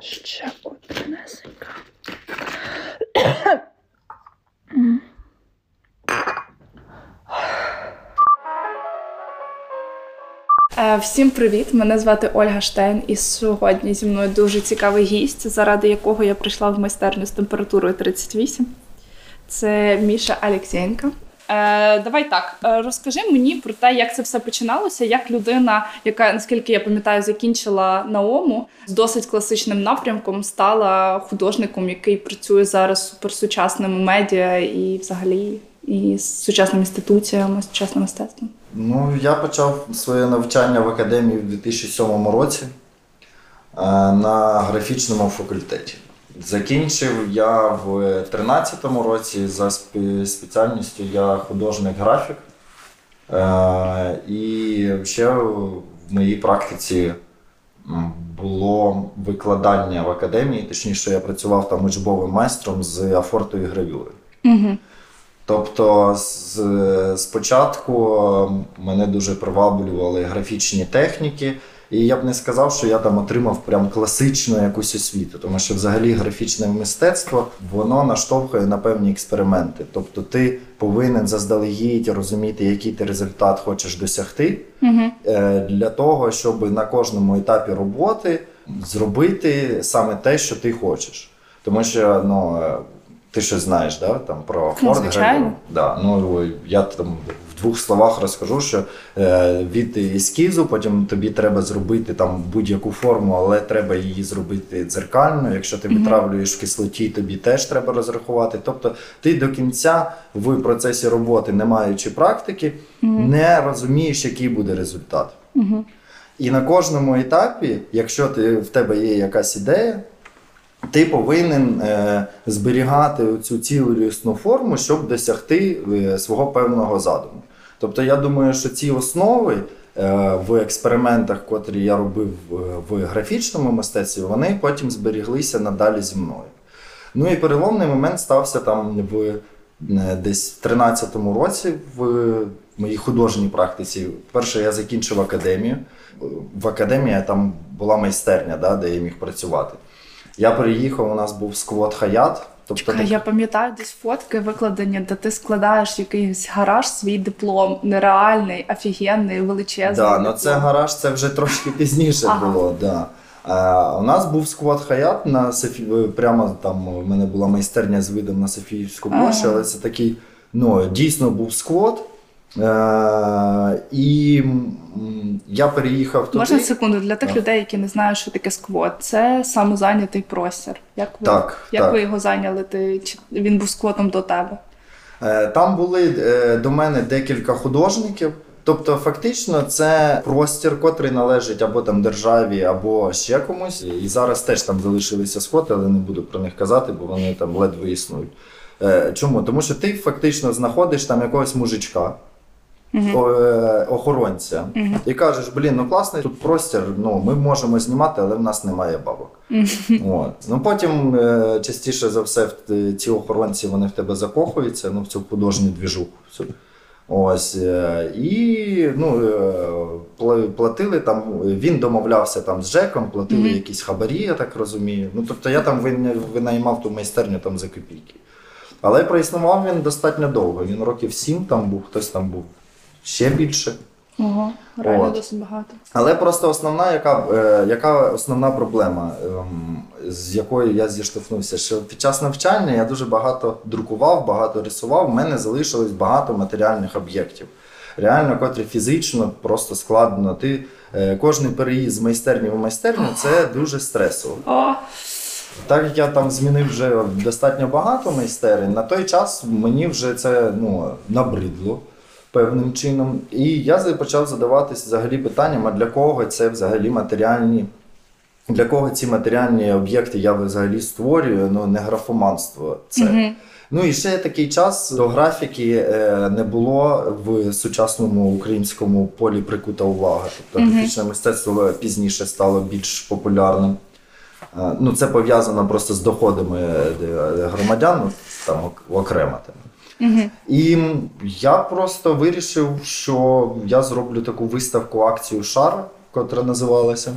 Ще однесенька. Е, Всім привіт! Мене звати Ольга Штейн, і сьогодні зі мною дуже цікавий гість, заради якого я прийшла в майстерню з температурою 38. Це Міша Алєксєнко. Е, давай так, е, розкажи мені про те, як це все починалося, як людина, яка, наскільки я пам'ятаю, закінчила наому з досить класичним напрямком, стала художником, який працює зараз суперсучасними медіа і взагалі і з сучасними інституціями, сучасним мистецтвом. Ну, я почав своє навчання в академії в 2007 році е, на графічному факультеті. Закінчив я в 2013 році за спеціальністю я художник-графік. Е, І ще в моїй практиці було викладання в академії, точніше, я працював там учбовим майстром з афорту і гравюри. Угу. Тобто, з, спочатку мене дуже приваблювали графічні техніки, і я б не сказав, що я там отримав прям класичну якусь освіту, тому що взагалі графічне мистецтво воно наштовхує на певні експерименти. Тобто, ти повинен заздалегідь розуміти, який ти результат хочеш досягти, Угу. для того, щоб на кожному етапі роботи зробити саме те, що ти хочеш. Тому що ну, е, ти щось знаєш да, там, про Ну, Ford Да, ну, я там двох словах розкажу, що е, від ескізу потім тобі треба зробити там будь-яку форму, але треба її зробити дзеркально. Якщо ти витравлюєш в кислоті, тобі теж треба розрахувати. Тобто ти до кінця в процесі роботи, не маючи практики, не розумієш, який буде результат. І на кожному етапі, якщо ти, в тебе є якась ідея, ти повинен е, зберігати цю цілісну форму, щоб досягти е, свого певного задуму. Тобто, я думаю, що ці основи е, в експериментах, котрі я робив в, в графічному мистецтві, вони потім зберіглися надалі зі мною. Ну і переломний момент стався там в е, десь 13-му році в моїй художній практиці. Перше я закінчив академію. В академії там була майстерня, да, де я міг працювати. Я приїхав, у нас був сквот хаят. Тобто Чекай, я пам'ятаю десь фотки викладені, де ти складаєш якийсь гараж свій диплом, нереальний, офігенний, величезний. Да, ну це гараж, це вже трошки пізніше Ага. було. Да. А, у нас був сквот хаят на Софі... прямо там в мене була майстерня з видом на Софіївську площу, Ага. але це такий, ну, дійсно був сквот. Е, і я переїхав туди. Можна секунду для тих людей, які не знають, що таке сквот. Це самозайнятий простір. Як ви, Так, як так. ви його зайняли? Ти чи він був сквотом до тебе? Е, Там були е, до мене декілька художників. Тобто, фактично, це простір, котрий належить або там державі, або ще комусь. І зараз теж там залишилися сходи, але не буду про них казати, бо вони там ледве існують. Чому? Тому що ти фактично знаходиш там якогось мужичка, е, охоронця, і кажеш, блін, ну класний тут простір, ну ми можемо знімати, але в нас немає бабок. От. Ну потім е, частіше за все ці охоронці вони в тебе закохуються, ну в цю художню двіжуху. Ось е, і ну, платили там. Він домовлявся там з Жеком, платили Мгм. якісь хабарі, я так розумію. Ну тобто я там винаймав ту майстерню там за копійки. Але проіснував він достатньо довго. Він років сім там був, хтось там був ще більше. Ого, реально От. досить багато. Але просто основна, яка, е, яка основна проблема, ем, з якою я зіштовхнувся, що під час навчання я дуже багато друкував, багато рисував, в мене залишилось багато матеріальних об'єктів. Реально, котрі фізично просто складно. Ти е, кожний переїзд з майстерні в майстерню це дуже стресово. О, Так як я там змінив вже достатньо багато майстерень, на той час мені вже це ну, набридло певним чином. І я почав задаватися взагалі питанням, а для кого це взагалі матеріальні. Для кого ці матеріальні об'єкти я взагалі створюю, ну не графоманство це. Мгм. Ну і ще такий час до графіки е, не було в сучасному українському полі прикута увага. Тобто графічне мистецтво пізніше стало більш популярним. Е, Ну, це пов'язано просто з доходами е, громадян, там ок- окремо. Мгм. І я просто вирішив, що я зроблю таку виставку акцію шар котра називалася.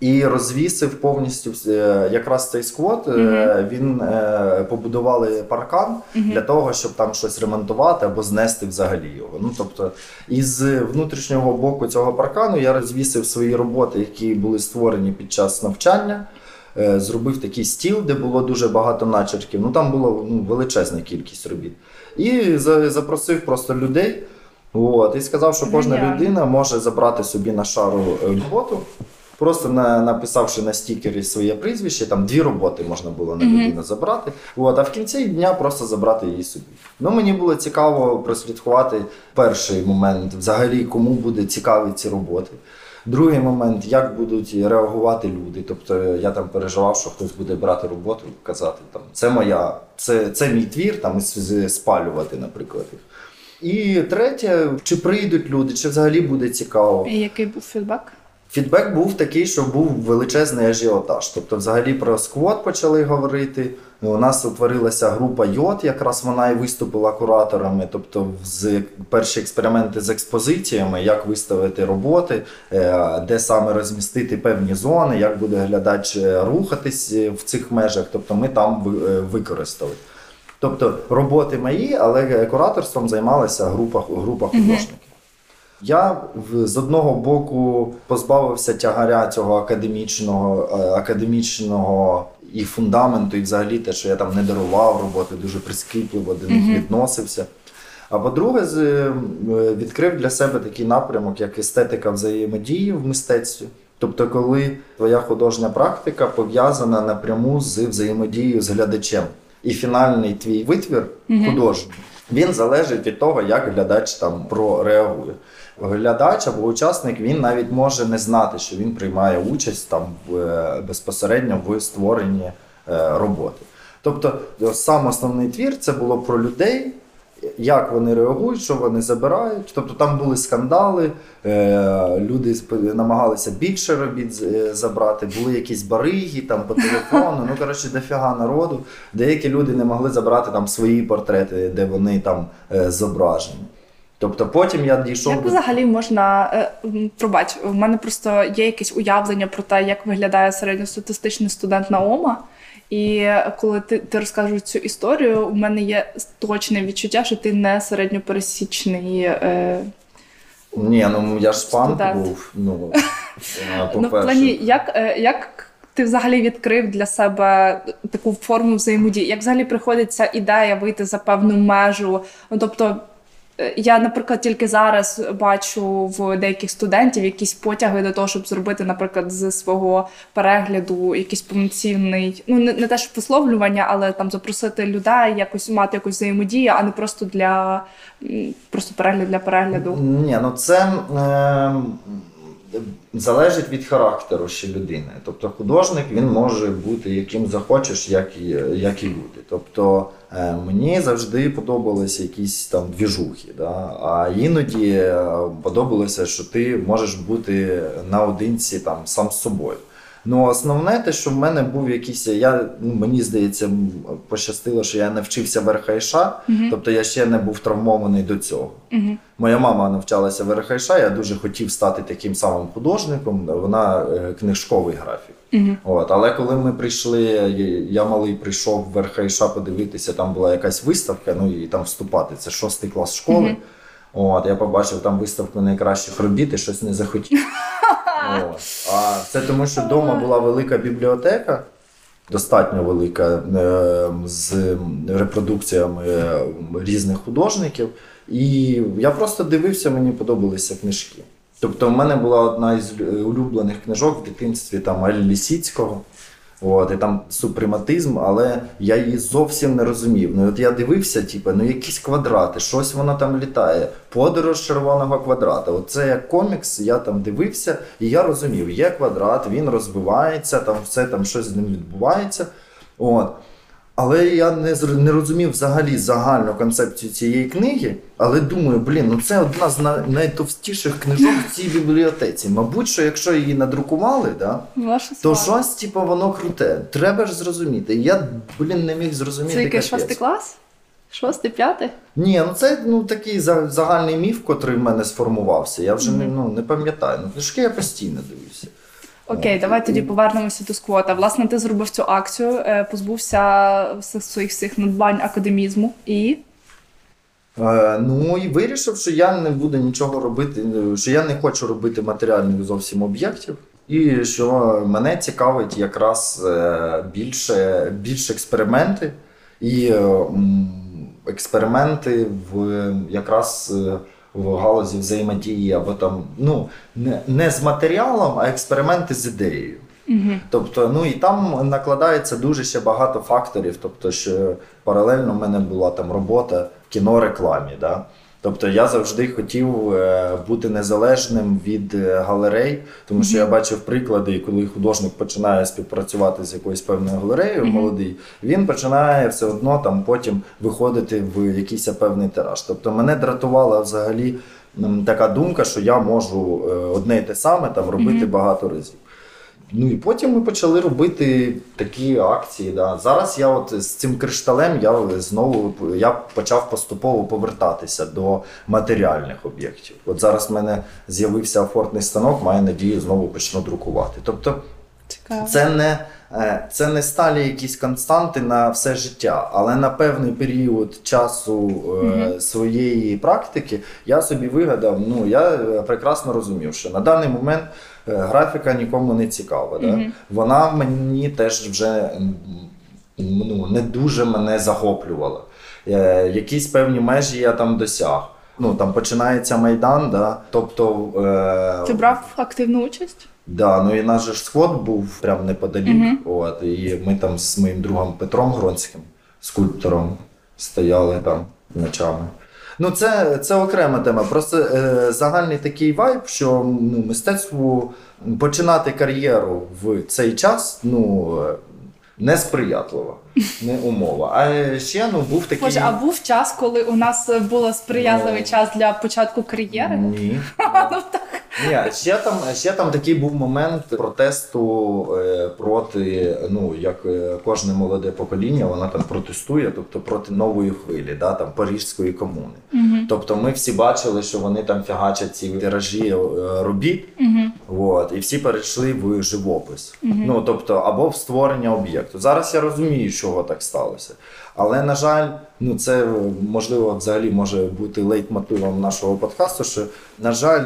І розвісив повністю е, якраз цей сквот. е, Він е, побудували паркан для того, щоб там щось ремонтувати або знести взагалі його. Ну тобто, із внутрішнього боку цього паркану я розвісив свої роботи, які були створені під час навчання. Е, Зробив такий стіл, де було дуже багато начерків. Ну там було ну, величезна кількість робіт. І за- запросив просто людей. От, і сказав, що кожна Геніально. людина може забрати собі на шару е, роботу, просто на, написавши на стікері своє прізвище, там дві роботи можна було на людину забрати. От, а в кінці дня просто забрати її собі. Ну мені було цікаво прослідкувати перший момент, взагалі, кому буде цікаві ці роботи. Другий момент, як будуть реагувати люди. Тобто я там переживав, що хтось буде брати роботу і казати, там це моя, це, це мій твір, там і спалювати, наприклад. І третє, чи прийдуть люди, чи взагалі буде цікаво. І який був фідбек? Фідбек був такий, що був величезний ажіотаж. Тобто, взагалі про сквот почали говорити. У нас утворилася група Йод, якраз вона і виступила кураторами. Тобто, з перші експерименти з експозиціями, як виставити роботи, е, де саме розмістити певні зони, як буде глядач е, рухатись е, в цих межах. Тобто, ми там використали. Тобто роботи мої, але кураторством займалася група, група художників. Я з одного боку позбавився тягаря цього академічного, академічного і фундаменту, і взагалі те, що я там не дарував роботи, дуже прискіпливо до них відносився. А по-друге, е, відкрив для себе такий напрямок, як естетика взаємодії в мистецтві. Тобто, коли твоя художня практика пов'язана напряму з взаємодією з глядачем. І фінальний твій витвір художній, він залежить від того, як глядач там прореагує. Глядач або учасник він навіть може не знати, що він приймає участь там в, е, безпосередньо в створенні е, роботи. Тобто, е, сам основний твір це було про людей, як вони реагують, що вони забирають. Тобто там були скандали, люди намагалися більше робіт забрати, були якісь бариги там по телефону. Ну коротше, дофіга народу. Деякі люди не могли забрати там свої портрети, де вони там зображені. Тобто потім я дійшов Як взагалі можна е, пробач, у мене просто є якесь уявлення про те, як виглядає середньостатистичний студент НАОМа. І коли ти, ти розкажеш цю історію, у мене є точне відчуття, що ти не середньопересічний. Е, ні, ну я ж спанк був. Ну, е, ну, в плані, як, е, як ти взагалі відкрив для себе таку форму взаємодії? Як взагалі приходить ця ідея вийти за певну межу? Ну, тобто, я, наприклад, тільки зараз бачу в деяких студентів якісь потяги до того, щоб зробити, наприклад, з свого перегляду якийсь повноцінний, ну не, не те, що висловлювання, але там запросити людей, якось мати якусь взаємодію, а не просто для просто перегляд для перегляду. Ні, ну це е, залежить від характеру ще людини. Тобто художник він може бути яким захочеш, як і, як і люди. Тобто е, мені завжди подобалися якісь там двіжухи, да? а іноді е, подобалося, що ти можеш бути наодинці там сам з собою. Ну, основне те, що в мене був якийсь. Я, ну, мені здається, пощастило, що я навчився в РХШ, тобто я ще не був травмований до цього. Мгм. Моя мама навчалася в РХШ, я дуже хотів стати таким самим художником. Вона е, книжковий графік. Мгм. От, але коли ми прийшли, я малий прийшов в РХШ подивитися, там була якась виставка, ну і там вступати. Це шостий клас школи. Мгм. От, я побачив там виставку найкращих робіт і щось не захотів. А це тому, що вдома була велика бібліотека, достатньо велика, е, з репродукціями е, різних художників. І я просто дивився, мені подобалися книжки. Тобто, в мене була одна із улюблених книжок в дитинстві там Аль Лісіцького. От, і там супрематизм, але я її зовсім не розумів. Ну от я дивився, типу, ну якісь квадрати, щось воно там літає. Подорож червоного квадрата. Оце як комікс, я там дивився, і я розумів, є квадрат, він розбивається, там все там щось з ним відбувається. От. Але я не, не розумів взагалі загальну концепцію цієї книги. Але думаю, блін, ну це одна з найтовстіших книжок в цій бібліотеці. Мабуть, що якщо її надрукували, да, Ваша то слава. щось, типу, воно круте. Треба ж зрозуміти. Я, блін, не міг зрозуміти. Це який шостий клас? Шостий, п'ятий? Ні, ну це ну, такий загальний міф, котрий в мене сформувався. Я вже не, Мгм. ну, не пам'ятаю. Ну, книжки я постійно дивлюся. Окей, давай тоді повернемося до сквота. Власне, ти зробив цю акцію, е, позбувся всіх своїх всіх надбань академізму і. Е, ну і вирішив, що я не буду нічого робити, е, що я не хочу робити матеріальних зовсім об'єктів. І що мене цікавить якраз більше, більше експерименти і експерименти в якраз в галузі взаємодії або там ну не, не з матеріалом, а експерименти з ідеєю. Угу. Тобто, ну і там накладається дуже ще багато факторів. Тобто, що паралельно в мене була там робота в кінорекламі. Да? Тобто я завжди хотів е, бути незалежним від е, галерей, тому що я бачив приклади, коли художник починає співпрацювати з якоюсь певною галереєю, молодий, він починає все одно там потім виходити в якийсь певний тираж. Тобто мене дратувала взагалі така думка, що я можу е, одне й те саме там робити багато разів. Ну і потім ми почали робити такі акції. Да. Зараз я от з цим кришталем я знову я почав поступово повертатися до матеріальних об'єктів. От зараз в мене з'явився афортний станок, маю надію, знову почну друкувати. Тобто Цікаво. це не, е, це не сталі якісь константи на все життя, але на певний період часу Мгм. своєї практики я собі вигадав. Ну я прекрасно розумів, що на даний момент графіка нікому не цікава. Да? Вона мені теж вже ну, не дуже мене захоплювала. Е, якісь певні межі я там досяг. Ну там починається майдан, да? тобто е, Ти брав активну участь? Да, ну і наш же сход був прямо неподалік. Мгм. От, і ми там з моїм другом Петром Гронським, скульптором, стояли там ночами. Ну, це, це окрема тема. Просто е, загальний такий вайб, що ну, мистецтву починати кар'єру в цей час ну, Несприятлива не умова. А ще ну, був такий. Боже, а був час, коли у нас був сприятливий Ну. час для початку кар'єри? Ні. Ну так. Ні, ще там, ще там такий був момент протесту е, проти, ну як е, кожне молоде покоління, вона там протестує, тобто проти нової хвилі, да, там Парижської комуни. Угу. Тобто ми всі бачили, що вони там фігачать ці тиражі е, робіт, Угу. от, і всі перейшли в живопис. Мгм. Ну тобто, або в створення об'єкту. Зараз я розумію, чого так сталося. Але на жаль, ну це можливо взагалі може бути лейтмотивом нашого подкасту. Що на жаль,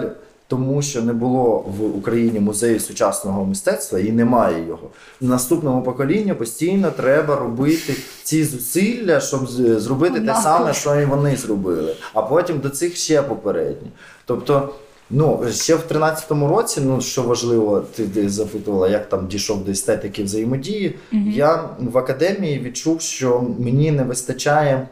тому що не було в Україні музею сучасного мистецтва і немає його. Наступному поколінню постійно треба робити ці зусилля, щоб зробити те саме, що і вони зробили, а потім до цих ще попередні. Тобто. Ну, ще в 13-му році, ну що важливо, ти, запитувала, як там дійшов до естетики взаємодії. Мгм. Я в академії відчув, що мені не вистачає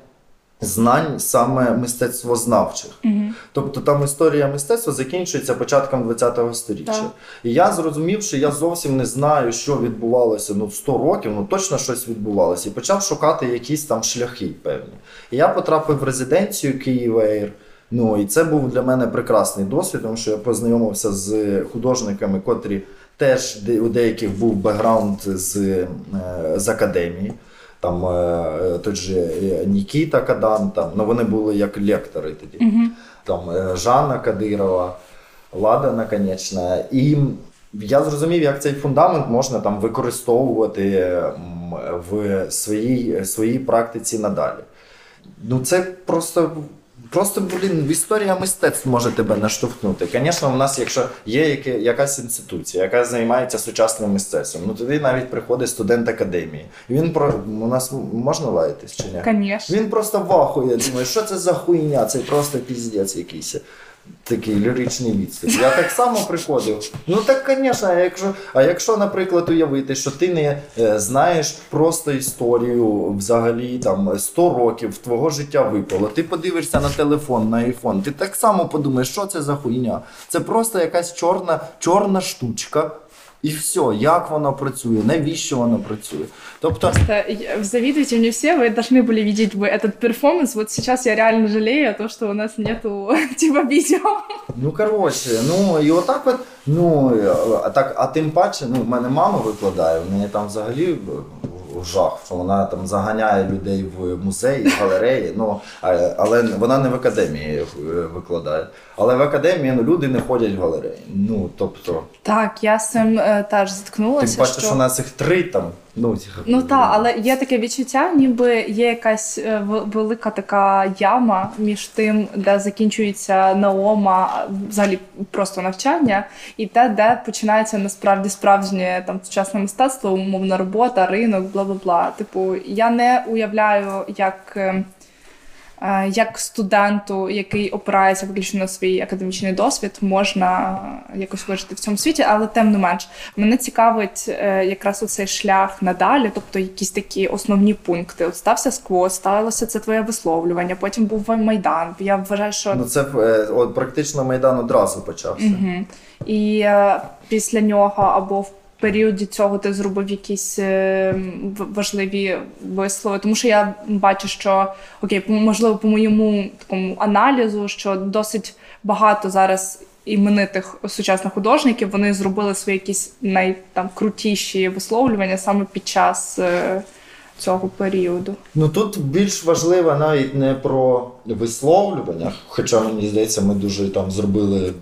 знань саме мистецтвознавчих. Угу. Тобто там історія мистецтва закінчується початком 20-го сторіччя. Так. І я зрозумів, що я зовсім не знаю, що відбувалося ну 100 років, ну точно щось відбувалося. І почав шукати якісь там шляхи певні. І я потрапив в резиденцію Kyiv Air. Ну і це був для мене прекрасний досвід, тому що я познайомився з художниками, котрі теж у деяких був бекграунд з, е, з академії. Там е, той же е, Нікіта Кадан, там, ну вони були як лектори тоді Угу. там е, Жанна Кадирова, Лада Наконечна. І я зрозумів, як цей фундамент можна там використовувати в своїй, своїй практиці надалі. Ну, це просто. Просто, блін, історія мистецтв може тебе наштовхнути. Звісно, у нас, якщо є якась інституція, яка займається сучасним мистецтвом, ну тоді навіть приходить студент академії. Він про у нас можна лаятись чи ні? Звісно. Він просто вахує, Думаю, що це за хуйня, це просто піздець якийсь. Такий ліричний відступ. Я так само приходив. Ну так, звісно, а якщо, а якщо, наприклад, уявити, що ти не е, знаєш просто історію взагалі там 100 років твого життя випало, ти подивишся на телефон, на айфон, ти так само подумаєш, що це за хуйня. Це просто якась чорна, чорна штучка. І все, як вона працює, навіщо вона працює. Тобто, Просто я- завидуйте мне все, вы должны были видеть бы этот перформанс. Вот сейчас я реально жалею о том, что у нас нету типа видео. Ну коротше, ну і отак от, ну а так, а тим паче, ну в мене мама викладає, в неї там взагалі жах, що вона там заганяє людей в музеї, в галереї. Ну а- але вона не в академії е, викладає. Але в академії ну, люди не ходять в галереї. Ну тобто, Так, я з цим е, теж ти зіткнулася. бачиш, що... у нас їх три там. Ну, Ну так, але є таке відчуття, ніби є якась е, велика така яма між тим, де закінчується наома, взагалі просто навчання, і те, де починається насправді справжнє там сучасне мистецтво, умовна робота, ринок, бла бла бла. Типу, я не уявляю, як. Е, Як студенту, який опирається виключно на свій академічний досвід, можна якось вижити в цьому світі, але тим не менш, мене цікавить е, якраз оцей шлях надалі, тобто якісь такі основні пункти. От стався сквот, сталося це твоє висловлювання, потім був майдан. Я вважаю, що Ну це е, от практично майдан одразу почався. Угу. І е, після нього або в періоді цього ти зробив якісь е, важливі вислови. Тому що я бачу, що окей, можливо, по моєму такому аналізу, що досить багато зараз. Іменитих сучасних художників вони зробили свої якісь найкрутіші висловлювання саме під час е, цього періоду. Ну тут більш важливо навіть не про висловлювання, хоча мені здається, ми дуже там зробили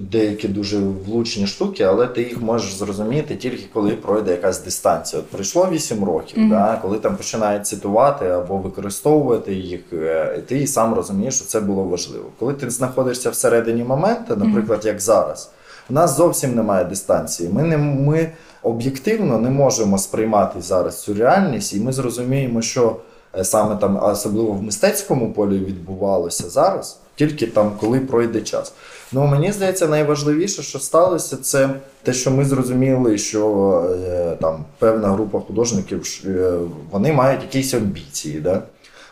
деякі дуже влучні штуки, але ти їх можеш зрозуміти тільки коли пройде якась дистанція. От пройшло 8 років, Мгм. да, коли там починають цитувати або використовувати їх, е, ти і сам розумієш, що це було важливо. Коли ти знаходишся всередині моменту, наприклад, як зараз, у нас зовсім немає дистанції. Ми не ми об'єктивно не можемо сприймати зараз цю реальність, і ми зрозуміємо, що е, саме там, особливо в мистецькому полі відбувалося зараз, тільки там, коли пройде час. Ну мені здається, найважливіше, що сталося, це те, що ми зрозуміли, що е, там певна група художників е, вони мають якісь амбіції. Да?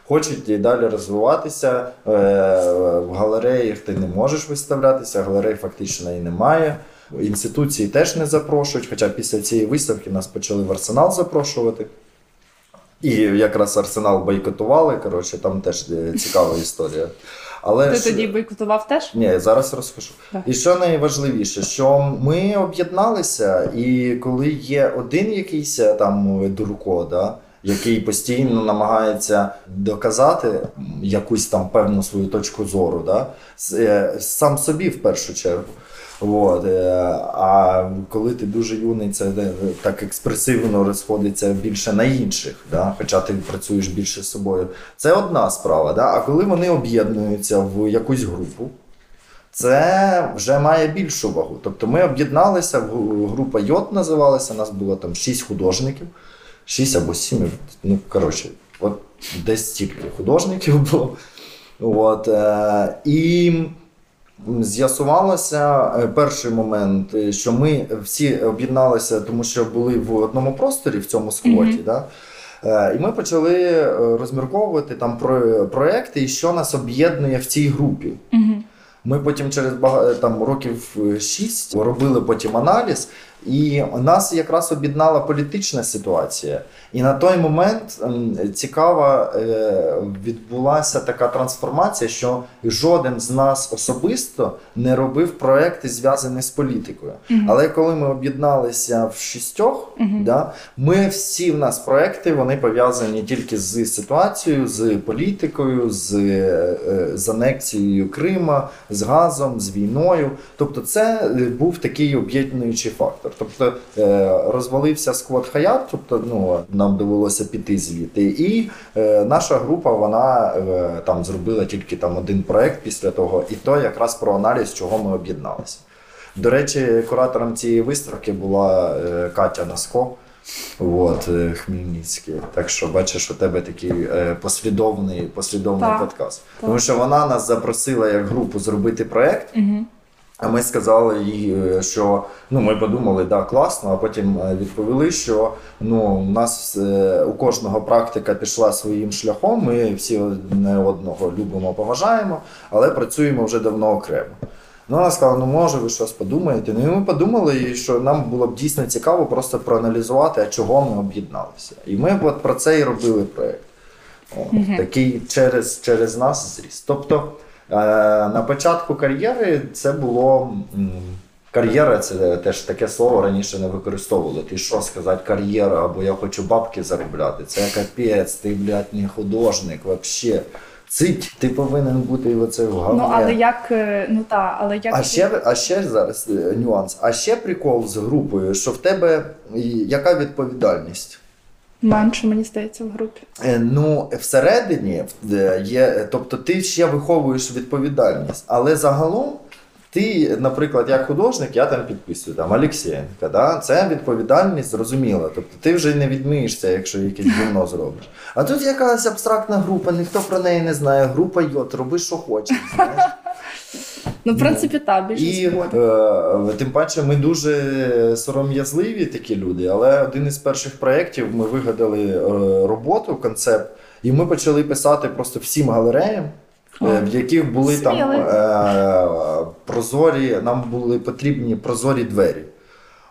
Хочуть і далі розвиватися. Е, в галереях ти не можеш виставлятися, галерей фактично і немає. Інституції теж не запрошують, хоча після цієї виставки нас почали в арсенал запрошувати. І якраз арсенал бойкотували. Коротше, там теж цікава історія. Але Ти ж- тоді бойкотував теж? ні, зараз розкажу. Так. І що найважливіше, що ми об'єдналися, і коли є один якийсь е, там дурко, да, який постійно намагається доказати якусь там певну свою точку зору, да, е, сам собі в першу чергу. От, е, а коли ти дуже юний, це е, так експресивно розходиться більше на інших, да? хоча ти працюєш більше з собою. Це одна справа. Да? А коли вони об'єднуються в якусь групу, це вже має більшу вагу. Тобто ми об'єдналися, група Йод називалася, нас було там шість художників, шість або сім, ну коротше, от десь стільки художників було. От, е, і з'ясувалося е, перший момент, е, що ми всі об'єдналися, тому що були в одному просторі в цьому сквоті. Мгм. Да? Е, І ми почали розмірковувати там про проекти, і що нас об'єднує в цій групі. Угу. Ми потім через там, років 6 робили потім аналіз, і нас якраз об'єднала політична ситуація. І на той момент цікава е, відбулася така трансформація, що жоден з нас особисто не робив проекти, зв'язані з політикою. Мгм. Але коли ми об'єдналися в шістьох, Мгм. да, ми всі в нас проекти вони пов'язані тільки з ситуацією, з політикою, з, е, е, з анексією Крима, з газом, з війною. Тобто, це був такий об'єднуючий фактор. Тобто розвалився сквот Хаят, тобто ну, нам довелося піти звідти. І е, наша група вона е, там зробила тільки там один проект після того, і то якраз про аналіз, чого ми об'єдналися. До речі, куратором цієї виставки була е, Катя Наско. От, е, Хмельницький. Так що бачиш, у тебе такий е, послідовний, послідовний Так, подкаст. так. Тому що вона нас запросила як групу зробити проект, Угу. А ми сказали їй, е, що ну ми подумали, да, класно, а потім е, відповіли, що ну у нас е, у кожного практика пішла своїм шляхом. Ми всі одне одного любимо, поважаємо, але працюємо вже давно окремо. Ну, вона сказала, ну може, ви щось подумаєте. Ну і ми подумали, що нам було б дійсно цікаво просто проаналізувати, а чого ми об'єдналися. І ми от про це і робили проєкт. Мгм. Такий через, через нас зріс. Тобто на початку кар'єри це було Кар'єра це теж таке слово раніше не використовували. Ти що сказати кар'єра, або я хочу бабки заробляти. Це капець, ти, блядь, не художник вообще. Цить, ти повинен бути оце в говні. Ну але як е, ну та, але як А ще, а ще зараз е, нюанс. А ще прикол з групою, що в тебе яка відповідальність? Менше мені здається в групі. Е, Ну, всередині е, є, тобто ти ще виховуєш відповідальність, але загалом. Ти, наприклад, як художник, я там підписую там Олексієнка, да? це відповідальність зрозуміла. Тобто ти вже не відмиєшся, якщо якесь гівно зробиш. А тут якась абстрактна група, ніхто про неї не знає. Група йот, роби, що хочеш. Знаєш? Ну, в принципі, так, більше е, тим паче ми дуже сором'язливі такі люди, але один із перших проєктів ми вигадали е, роботу, концепт, і ми почали писати просто всім галереям. е, В яких були там е, прозорі, нам були потрібні прозорі двері.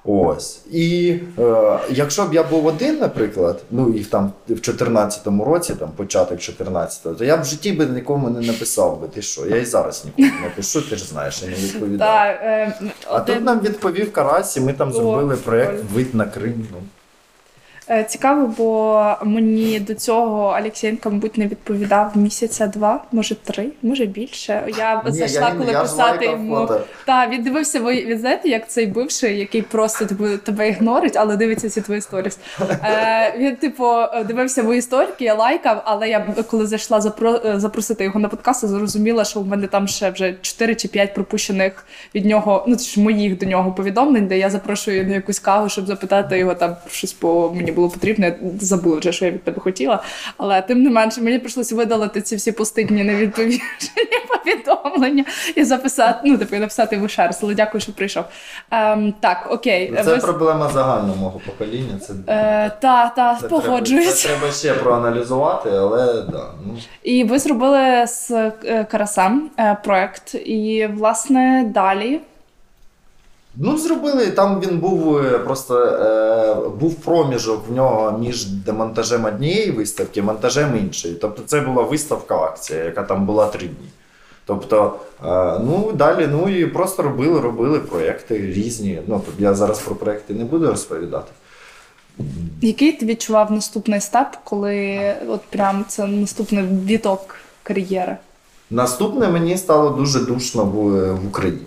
Ось. І е, якщо б я був один, наприклад, ну їх там в 14-му році, там початок 14-го, то я б в житті би нікому не написав би. Ти що? Я і зараз нікому не напишу, ти ж знаєш, я не відповідаю. Так, е, А тут нам відповів Карась, і ми там зробили проєкт. Вид на Крим. Ну. Е, цікаво, бо мені до цього Олексієнко, мабуть, не відповідав місяця два, може три, може більше. Я Ні, зайшла, я, коли я писати йому. Та він дивився ви, знаєте, як цей бивший, який просто типу, тебе ігнорить, але дивиться ці твої сторіс. Е, він, типу, дивився мої сторіки, я лайкав, але я коли зайшла запро, е, запросити його на подкаст, зрозуміла, що в мене там ще вже 4 чи 5 пропущених від нього, ну ж моїх до нього повідомлень, де я запрошую на якусь каву, щоб запитати його там щось, бо мені було потрібно. Я забула вже, що я від тебе хотіла. Але тим не менше, мені прийшлося видалити ці всі постидні невідповіжені повідомлення і записати, ну, типу, написати йому ще раз. Але дякую, що прийшов. Ем, так, окей. Це ви- проблема загального мого покоління. Це, Е, та, та, це погоджуюсь. Треба, це треба ще проаналізувати, але да. Ну. І ви зробили з е, Карасем е, проект. І, власне, далі. Ну, зробили. Там він був е, просто е, був проміжок в нього між демонтажем однієї виставки монтажем іншої. Тобто це була виставка акція, яка там була три дні. Тобто, е, ну далі, ну і просто робили, робили проекти різні. Ну, я зараз про проекти не буду розповідати. Який ти відчував наступний степ, коли от прям це наступний віток кар'єри? Наступне мені стало дуже душно в, в Україні.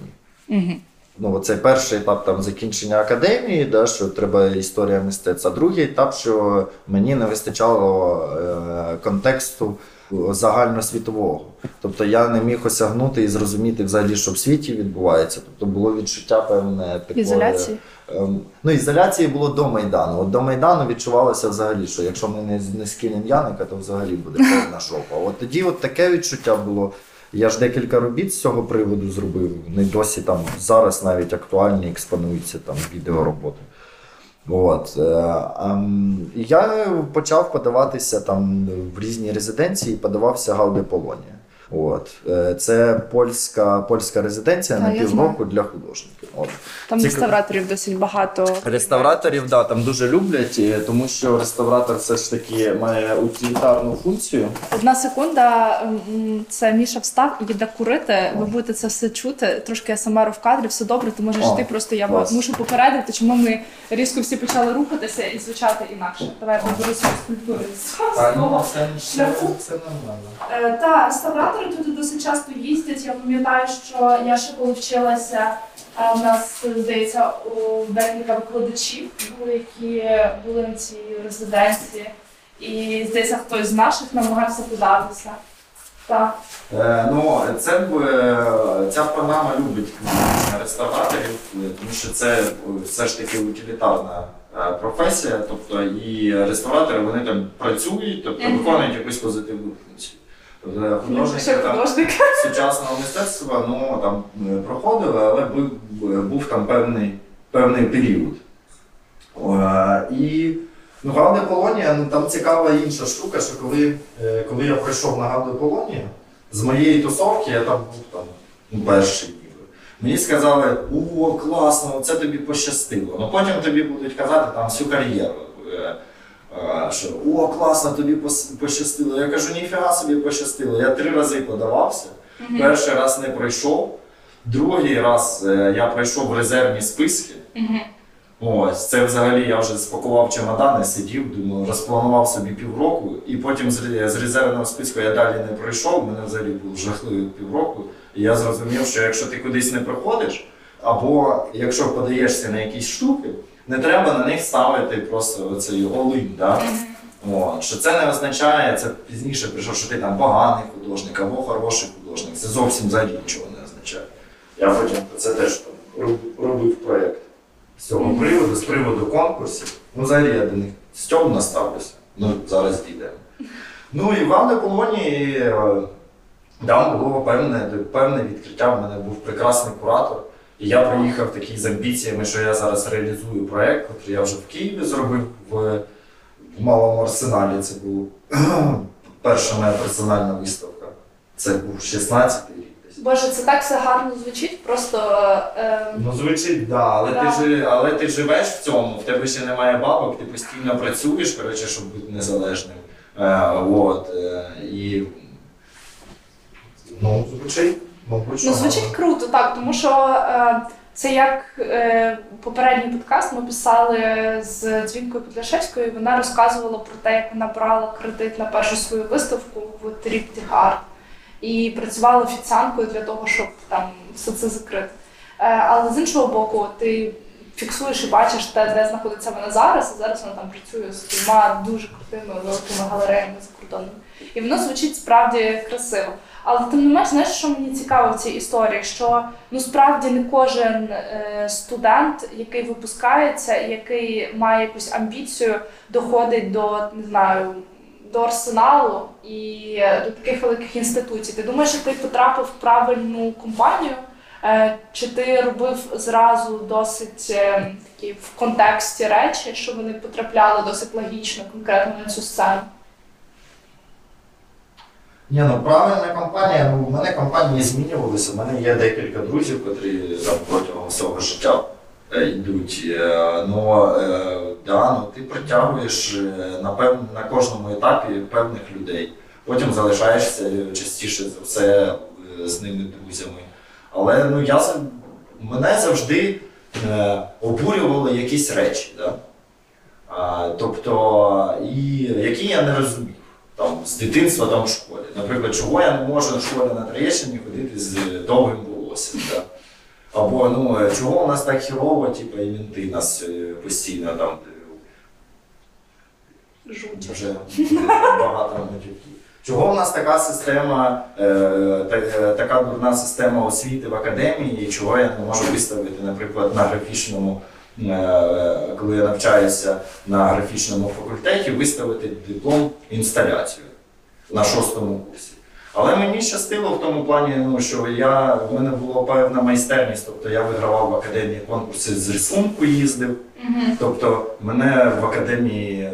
Угу. Ну, це перший етап там закінчення академії, да, що треба історія мистецтва. Другий етап, що мені не вистачало е, контексту загальносвітового. Тобто я не міг осягнути і зрозуміти взагалі, що в світі відбувається. Тобто було відчуття певне такої, Ізоляції? Ем, Ну, ізоляції було до Майдану. От до Майдану відчувалося взагалі, що якщо ми не, не скинемо Яника, то взагалі буде повна шопа. От тоді от таке відчуття було. Я ж декілька робіт з цього приводу зробив. Не досі там зараз навіть актуальні, експонуються там відеороботи. От. е, ем, я почав подаватися там в різні резиденції, подавався Гауде Полонія. От. Е, Це польська, польська резиденція Та, на півроку для художників. От. Там Цікаво. реставраторів досить багато. Реставраторів да, там дуже люблять, е, тому що реставратор все ж таки має утилітарну функцію. Одна секунда, це Міша встав і курити. Ви будете це все чути. Трошки СМР в кадрі, все добре, ти можеш йти. Просто я клас. мушу попередити, чому ми різко всі почали рухатися і звучати інакше. Давай я поберу свою скульптуру це нормально. Е, Та реставратори тут досить часто їздять. Я пам'ятаю, що я ще коли вчилася. У нас здається у декілька викладачів були, які були на цій резиденції, і здається, хтось з наших намагався податися. Так. Е, ну, це е, ця програма любить реставраторів, тому що це все ж таки утилітарна е, професія. Тобто і реставратори вони там працюють, тобто виконують якусь позитивну функцію. Тобто Ще художники там художник. сучасного мистецтва ну, там, е, проходили, але був, був там певний, певний період. Е, І ну, Галда Полонія, ну, там цікава інша штука, що коли, е, коли я прийшов на Галду Полонію, з моєї тусовки я там був там, ну, перший ніби. Мені сказали, о, класно, це тобі пощастило. Ну потім тобі будуть казати там всю кар'єру. Що о, класно, тобі пощастило. Я кажу, ніфіга собі пощастило. Я три рази подавався, перший раз не пройшов. Другий раз е, я пройшов резервні списки. Ось, це взагалі я вже спакував чемодани, сидів, думаю, розпланував собі півроку, і потім з, резервного списку я далі не пройшов. Мене взагалі був жахливий півроку. І я зрозумів, що якщо ти кудись не приходиш, або якщо подаєшся на якісь штуки, не треба на них ставити просто оцей all-in, да? От, що це не означає, це пізніше прийшов, що ти там поганий художник або хороший художник. Це зовсім взагалі нічого не означає. Я потім це теж робив проєкт з цього приводу, з приводу конкурсів. Ну, взагалі я до них стьомно ставлюся. Ну, зараз дійдемо. Ну і в Анне Полоні е, там було певне, певне відкриття. В мене був прекрасний куратор. І я приїхав такий з амбіціями, що я зараз реалізую проєкт, який я вже в Києві зробив в, в малому арсеналі. Це був перша моя персональна виставка. Це був 16-й рік десь. Боже, це так все гарно звучить, просто е, Ну, звучить, да, але, Да. Ти, жи- але ти живеш в цьому, в тебе ще немає бабок, ти постійно працюєш, коротше, щоб бути незалежним. Е, от, е, і, ну, звучить, мабуть, ну звучить круто, так, тому що е, це як е, попередній подкаст ми писали з Дзвінкою Підляшевською, вона розказувала про те, як вона брала кредит на першу свою виставку в Triptych Art і працювала офіціанткою для того, щоб там все це закрити. Е, але з іншого боку, ти фіксуєш і бачиш те, де знаходиться вона зараз, і зараз вона там працює з кількома дуже крутими великими галереями закордонними. І воно звучить справді красиво. Але тим не менш, знаєш, що мені цікаво в цій історії? Що ну справді не кожен е, студент, який випускається, який має якусь амбіцію, доходить до не знаю. До арсеналу і е, до таких великих інституцій. Ти думаєш, що ти потрапив в правильну компанію? Е, Чи ти робив зразу досить е, такі в контексті речі, що вони потрапляли досить логічно, конкретно на цю сцену? Ні, ну правильна компанія. Ну, в мене компанії змінювалися. У мене є декілька друзів, котрі там протягом всього життя е, йдуть. Ну, да, ну, ти притягуєш на, пев... на кожному етапі певних людей. Потім залишаєшся частіше за все з ними друзями. Але ну, я, мене завжди е, обурювали якісь речі. Да? А, тобто, і, які я не розумів там, з дитинства там, в школі. Наприклад, чого я не можу в школі на Троєщині ходити з довгим волоссям. Да? Або ну, чого у нас так хірово, типу, і мінти нас е, постійно там е, Жуть. вже багато матюків. Чого в нас така система, е, е, така дурна система освіти в академії, і чого я не можу виставити, наприклад, на графічному, е, коли я навчаюся на графічному факультеті, виставити диплом інсталяцію на шостому курсі. Але мені щастило в тому плані, ну, що я, в мене була певна майстерність, тобто я вигравав в академії конкурси з рисунку їздив. Мгм. Тобто мене в академії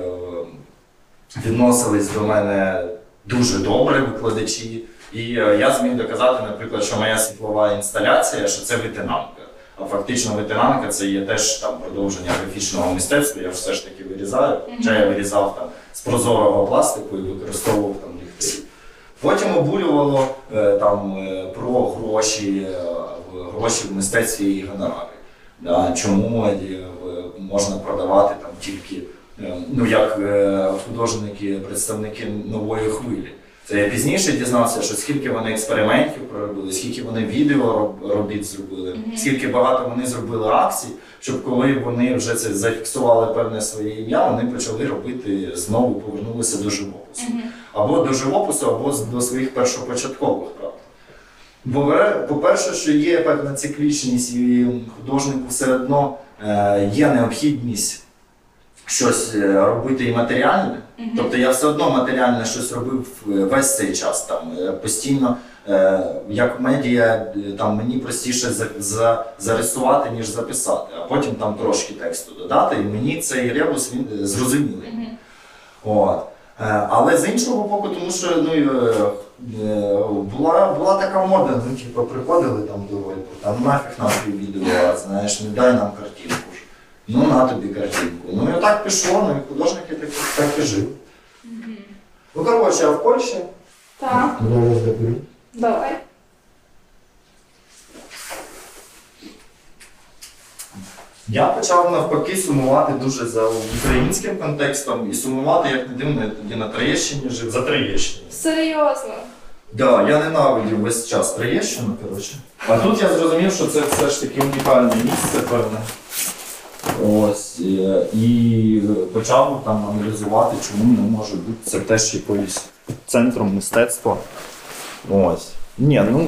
відносились до мене дуже добре викладачі, і е, я зміг доказати, наприклад, що моя світлова інсталяція, що це витинанка. А фактично витинанка це є теж там продовження графічного мистецтва. Я ж все ж таки вирізаю. Хоча я вирізав там з прозорого пластику і використовував там ліхтарі. Потім обурювало е, там е, про гроші, гроші в мистецтві і гонорари. Да, чому можна продавати там тільки ну, як е, художники, представники нової хвилі. Це я пізніше дізнався, що скільки вони експериментів проробили, скільки вони відео робіт зробили, Мгм. скільки багато вони зробили акцій, щоб коли вони вже це зафіксували певне своє ім'я, вони почали робити знову повернулися до живопису Мгм. або до живопису, або до своїх першопочаткових прав. Бо, по-перше, що є певна циклічність, і художнику все одно е, є необхідність щось е, робити і матеріальне. Мгм. Тобто я все одно матеріальне щось робив е, весь цей час. Там, е, постійно, як медіа, там, мені простіше за, за, зарисувати, ніж записати, а потім там трошки тексту додати. І мені цей ребус він зрозумілий. Мгм. От. Е, Але з іншого боку, тому що ну, була, була така мода, ну, типу, приходили там до Вольпу, там нафіг нам відео, знаєш, не дай нам картинку. Ну на тобі картинку. Ну і так пішло, ну і художники так, так і жив. Ну коротше, а в Польщі Так, я вас давай. Я почав навпаки сумувати дуже за українським контекстом і сумувати, як не дивно, я тоді на Троєщині жив за Троєщині. Серйозно. Да, я ненавидів весь час Троєщину, коротше. А тут я зрозумів, що це все ж таки унікальне місце, певне. Ось. е, І почав там аналізувати, чому не може бути це теж якоюсь центром мистецтва. Ось. Ні, ну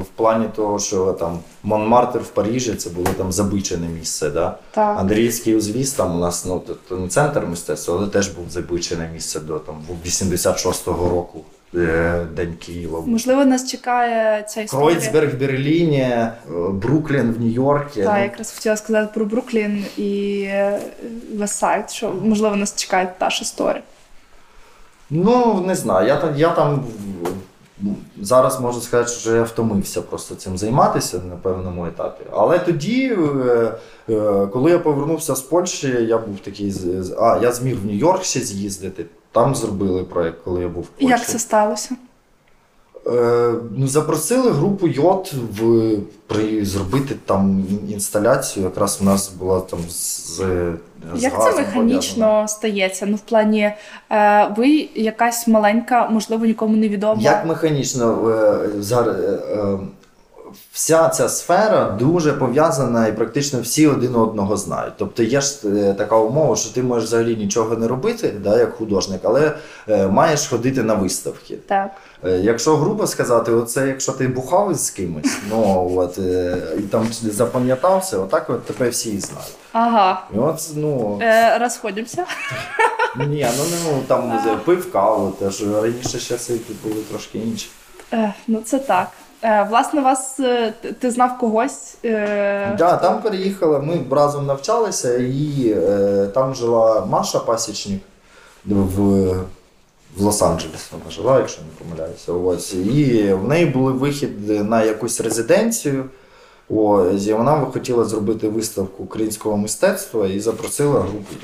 в- плані того, що там Монмартр в Парижі це було там забичене місце, да? Так. Андріївський узвіз там у нас ну, то- то не центр мистецтва, але теж був забичене місце до там 86-го року, День Києва. Можливо, нас чекає ця історія. Кройцберг в Берліні, е, Бруклін в Нью-Йорку. Так, Ну, якраз хотіла сказати про Бруклін і е, Вестсайд, що можливо нас чекає та ж історія. Ну, не знаю. Я, там- я там зараз можу сказати, що я втомився просто цим займатися на певному етапі. Але тоді, е, е, коли я повернувся з Польщі, я був такий. А, я зміг в Нью-Йорк ще з'їздити. Там зробили проєкт, коли я був в Польщі. Як це сталося? Е, ну, запросили групу Йод в, при, зробити там інсталяцію. Якраз у нас була там з, з Як це механічно пов'язана. стається? Ну, в плані, е, ви якась маленька, можливо, нікому не відома. Як механічно е, зараз. Е, е, Вся ця сфера дуже пов'язана і практично всі один одного знають. Тобто є ж е, така умова, що ти можеш взагалі нічого не робити, да, як художник, але е, маєш ходити на виставки. Так. Е, Якщо грубо сказати, оце якщо ти бухав з кимось, ну от е, і там запам'ятався, отак от тебе всі і знають. Ага. І от ну Е, розходимося. ні, ну ну там пив каву, теж раніше часи були трошки інші. Е, ну, це так. Е, власне, вас е, ти- знав когось. Е, Да, там переїхала, ми разом навчалися, і там жила Маша Пасічник в, в Лос-Анджелесі вона жила, якщо не помиляюся. Ось. І в неї був вихід на якусь резиденцію. Ось, і вона хотіла зробити виставку українського мистецтва і запросила групу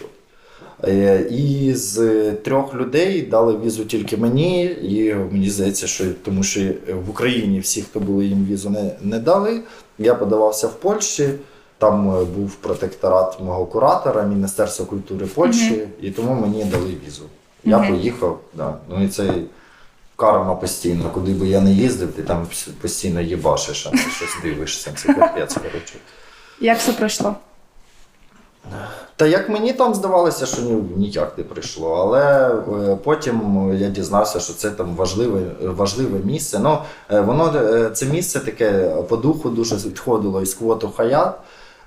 І з трьох людей дали візу тільки мені, і мені здається, що тому що в Україні всі, хто були їм візу, не, не дали. Я подавався в Польщі. Там е, був протекторат мого куратора, Міністерства культури Польщі, і тому мені дали візу. Я Мгм. поїхав, да. ну і це карма постійно, куди би я не їздив, ти там постійно їбашиш, а ти щось дивишся. Це капець, коротше. Як це пройшло? Та як мені там здавалося, що ні, ніяк не прийшло. Але е, потім я дізнався, що це там важливе, важливе місце. Ну, е, воно е, це місце таке по духу дуже відходило із квоту Хаят.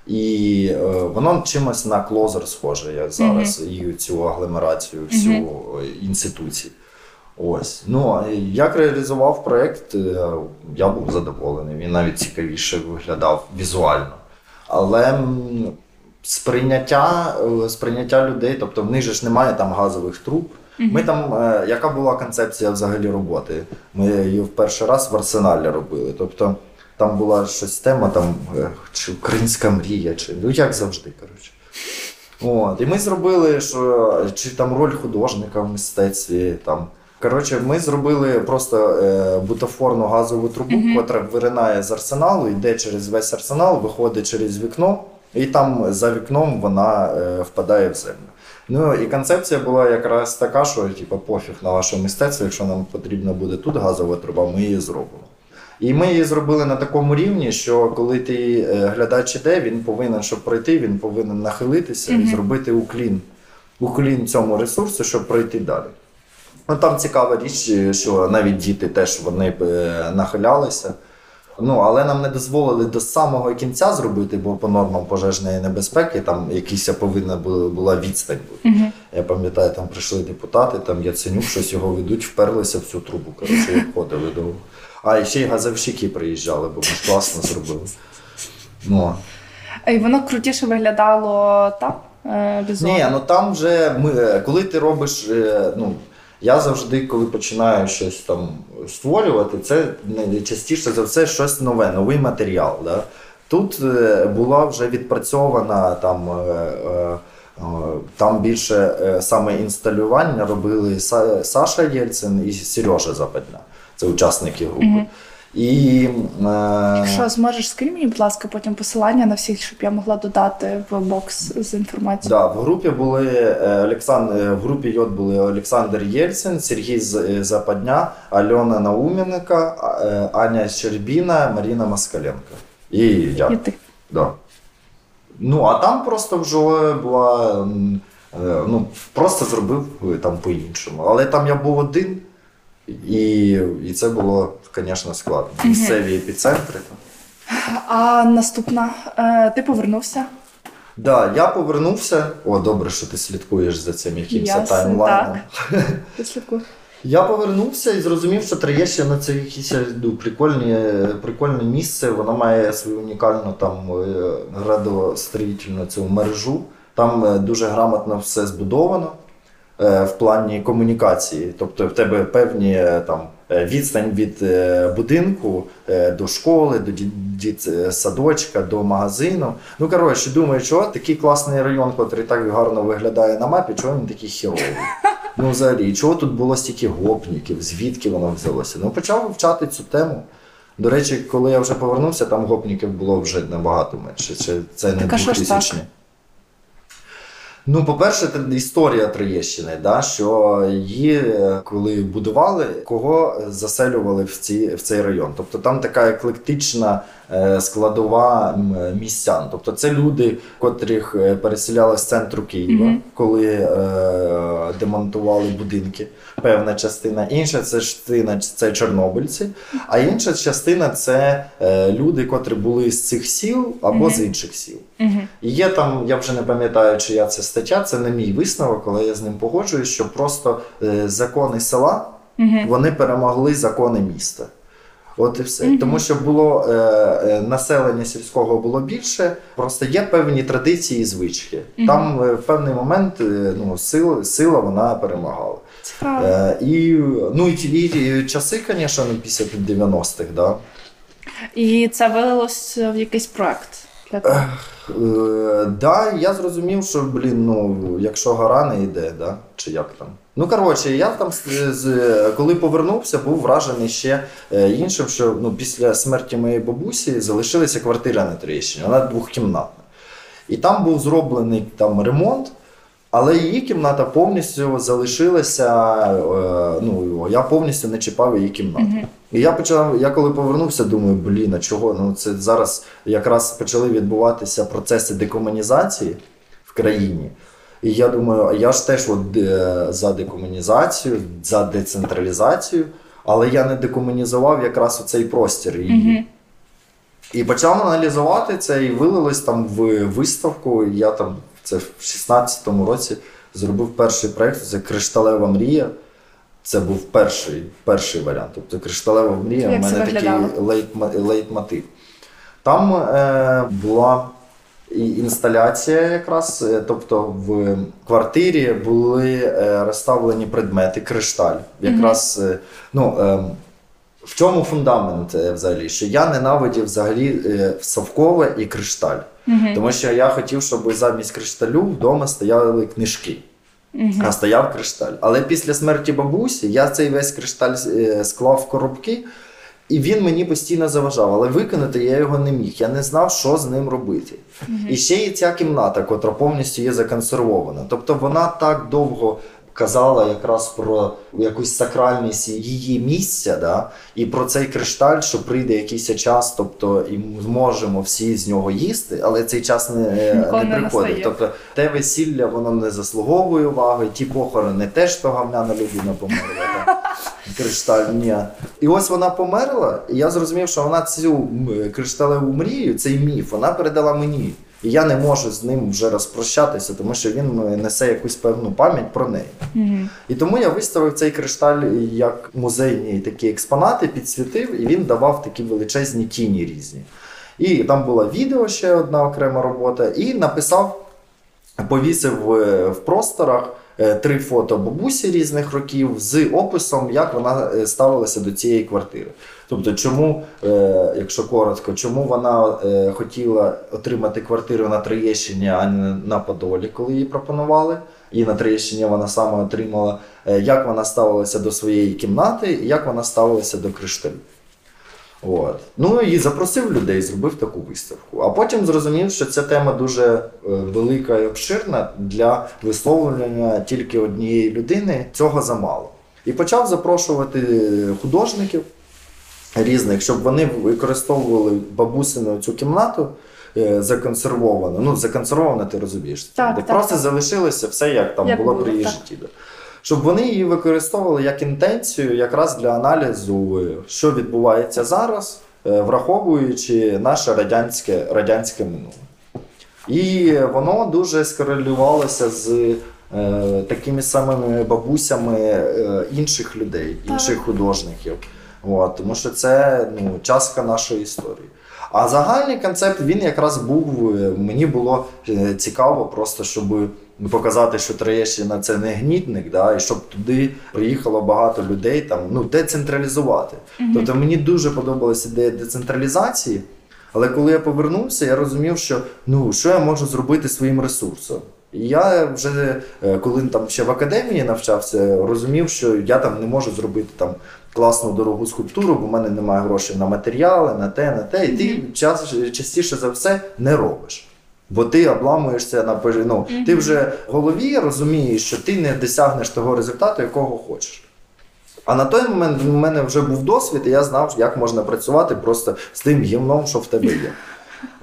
І е, воно чимось на клозер схоже як зараз, і цю агломерацію, всю е, інституцій. Ось. Ну, як реалізував проєкт, е, я був задоволений. Він навіть цікавіше виглядав візуально. Але сприйняття, е, сприйняття людей, тобто в них же ж немає там газових труб. Ми там, е, яка була концепція взагалі роботи? Ми її в перший раз в арсеналі робили. Тобто там була щось тема, там, е, чи українська мрія, чи ну як завжди, коротше. От, і ми зробили, що чи там роль художника в мистецтві. Там. Коротше, ми зробили просто е, бутафорну газову трубу, Мгм. котра виринає з арсеналу, йде через весь арсенал, виходить через вікно, і там за вікном вона е, впадає в землю. Ну і концепція була якраз така, що типу, пофіг на ваше мистецтво, якщо нам потрібна буде тут газова труба, ми її зробимо. І ми її зробили на такому рівні, що коли ти е, глядач іде, він повинен, щоб пройти, він повинен нахилитися і зробити уклін. Уклін цьому ресурсу, щоб пройти далі. Ну, там цікава річ, що навіть діти теж вони е, нахилялися. Ну, але нам не дозволили до самого кінця зробити, бо по нормам пожежної небезпеки там якась повинна була, відстань бути. Угу. Я пам'ятаю, там прийшли депутати, там Яценюк, щось його ведуть, вперлися в цю трубу. Коротше, і обходили довго. А і ще й газовщики приїжджали, бо ми класно зробили. Ну. І воно крутіше виглядало так? Е, візуально? Ні, ну там вже ми, е, коли ти робиш, е, ну. Я завжди, коли починаю щось там створювати, це найчастіше за все щось нове, новий матеріал. Да? Тут е, була вже відпрацьована там, е, е, там більше саме інсталювання робили Саша Єльцин і Сережа Западня. Це учасники групи. Мгм. І е, Якщо зможеш, скинь мені, будь ласка, потім посилання на всіх, щоб я могла додати в бокс з інформацією. Да, в групі були е, Олександр, е, в групі Йод були Олександр Єльцин, Сергій е, Западня, Альона Науменка, Аня Щербіна, Маріна Москаленко. І я. І ти. Да. Ну, а там просто вже була. Ну, просто зробив там по-іншому. Але там я був один, і, і це було, звісно, складно. Місцеві епіцентри. А наступна, е, ти повернувся. Да, я повернувся. О, добре, що ти слідкуєш за цим якимось таймлайном. Ти слідкуй. Я повернувся і зрозумів, що Троєщина це якесь ну, прикольне, прикольне місце. Воно має свою унікальну там е, градостроїтельну цю мережу. Там е, дуже грамотно все збудовано в плані комунікації. Тобто в тебе певні е, там е, відстань від е, будинку е, до школи, до дитсадочка, до магазину. Ну коротше, думаю, що такий класний район, який так гарно виглядає на мапі, чого він такий херовий. Ну, взагалі, чого тут було стільки гопників, звідки воно взялося? Ну, почав вивчати цю тему. До речі, коли я вже повернувся, там гопників було вже набагато менше. Це, це не Так, а що ж так? 2000 Ну, по-перше, це історія Троєщини, да, що її, е, коли будували, кого заселювали в, ці, в цей район. Тобто там така еклектична складова м, містян. Тобто це люди, котрих е, переселяли з центру Києва, Мгм. коли е, демонтували будинки. Певна частина. Інша це частина це чорнобильці, а інша частина це е, люди, котрі були з цих сіл або Мгм. з інших сіл. Угу. І є там, я вже не пам'ятаю, чия це стаття, це не мій висновок, але я з ним погоджуюсь, що просто е, закони села вони перемогли закони міста. От і все. Мгм. Тому що було е, е, населення сільського було більше, просто є певні традиції і звички. Мгм. Там е, в певний момент е, ну, сила, сила вона перемагала. Цікаво. Е, і, ну, і, і, і часи, звісно, ну, після 90-х, да. І це вилилось в якийсь проект. Е, да, я зрозумів, що блін, ну якщо гора не йде, да? чи як там. Ну коротше, я там коли повернувся, був вражений ще е, іншим, що ну, після смерті моєї бабусі залишилася квартира на Троєщині, вона двохкімнатна. І там був зроблений там ремонт, але її кімната повністю залишилася. Е, ну, я повністю не чіпав її кімнату. І я почав, я коли повернувся, думаю, блін, а чого? Ну це зараз якраз почали відбуватися процеси декомунізації в країні. І я думаю, а я ж теж от, е, за декомунізацію, за децентралізацію, але я не декомунізував якраз у цей простір її. Мгм. І почав аналізувати це, і вилилось там в виставку. Я там це в 16-му році зробив перший проєкт, це Кришталева мрія. Це був перший, перший варіант. Тобто Кришталева мрія Як в мене такий лейтмотив. Там е, була і інсталяція якраз, е, тобто в квартирі були е, розставлені предмети, кришталь. Якраз е, ну, в чому фундамент взагалі? Що я ненавидів взагалі совкове і кришталь. Тому що я хотів, щоб замість кришталю вдома стояли книжки, Мгм. а стояв кришталь. Але після смерті бабусі я цей весь кришталь склав в коробки, і він мені постійно заважав. Але виконати я його не міг. Я не знав, що з ним робити. І ще є ця кімната, котра повністю є законсервована. Тобто вона так довго казала якраз про якусь сакральність її місця, да? і про цей кришталь, що прийде якийсь час, тобто і ми зможемо всі з нього їсти, але цей час не, е, не не приходить. настає. Тобто те весілля воно не заслуговує уваги, ті похорони теж то гавняна людина померла. Там. Кришталь. І ось вона померла, і я зрозумів, що вона цю кришталеву мрію, цей міф, вона передала мені. І я не можу з ним вже розпрощатися, тому що він е, несе якусь певну пам'ять про неї. Мгм. І тому я виставив цей кришталь як музейні такі експонати, підсвітив, і він давав такі величезні тіні різні. І там була відео ще одна окрема робота, і написав, повісив е, в просторах три фото бабусі різних років з описом, як вона е, ставилася до цієї квартири. Тобто, чому, е, якщо коротко, чому вона е, хотіла отримати квартиру на Троєщині, а не на Подолі, коли їй пропонували. І на Троєщині вона саме отримала, е, як вона ставилася до своєї кімнати, і як вона ставилася до кришталю. От. Ну і запросив людей, зробив таку виставку. А потім зрозумів, що ця тема дуже е, велика і обширна для висловлення тільки однієї людини. Цього замало. І почав запрошувати художників різних, щоб вони використовували бабусину цю кімнату. е, Законсервовано. Ну, законсервовано, ти розумієш. Так, де так, просто так. залишилося все, як там Як було було, при її житті. Щоб вони її використовували як інтенцію, якраз для аналізу, е, що відбувається зараз, е, враховуючи наше радянське, радянське минуле. І воно дуже скорелювалося з е, такими самими бабусями е, інших людей, Так. інших художників. От, тому що це ну, частка нашої історії. А загальний концепт він якраз був. Мені було цікаво, просто щоб показати, що Троєщина це не гнітник, да, і щоб туди приїхало багато людей, там, ну, децентралізувати. Тобто мені дуже подобалася ідея децентралізації. Але коли я повернувся, я розумів, що ну що я можу зробити своїм ресурсом. І я вже е, коли там ще в академії навчався, розумів, що я там не можу зробити там класну дорогу скульптуру, бо в мене немає грошей на матеріали, на те, на те. І ти час, частіше за все не робиш. Бо ти обламуєшся на ну, ти вже в голові розумієш, що ти не досягнеш того результату, якого хочеш. А на той момент у мене вже був досвід, і я знав, як можна працювати просто з тим гімном, що в тебе є.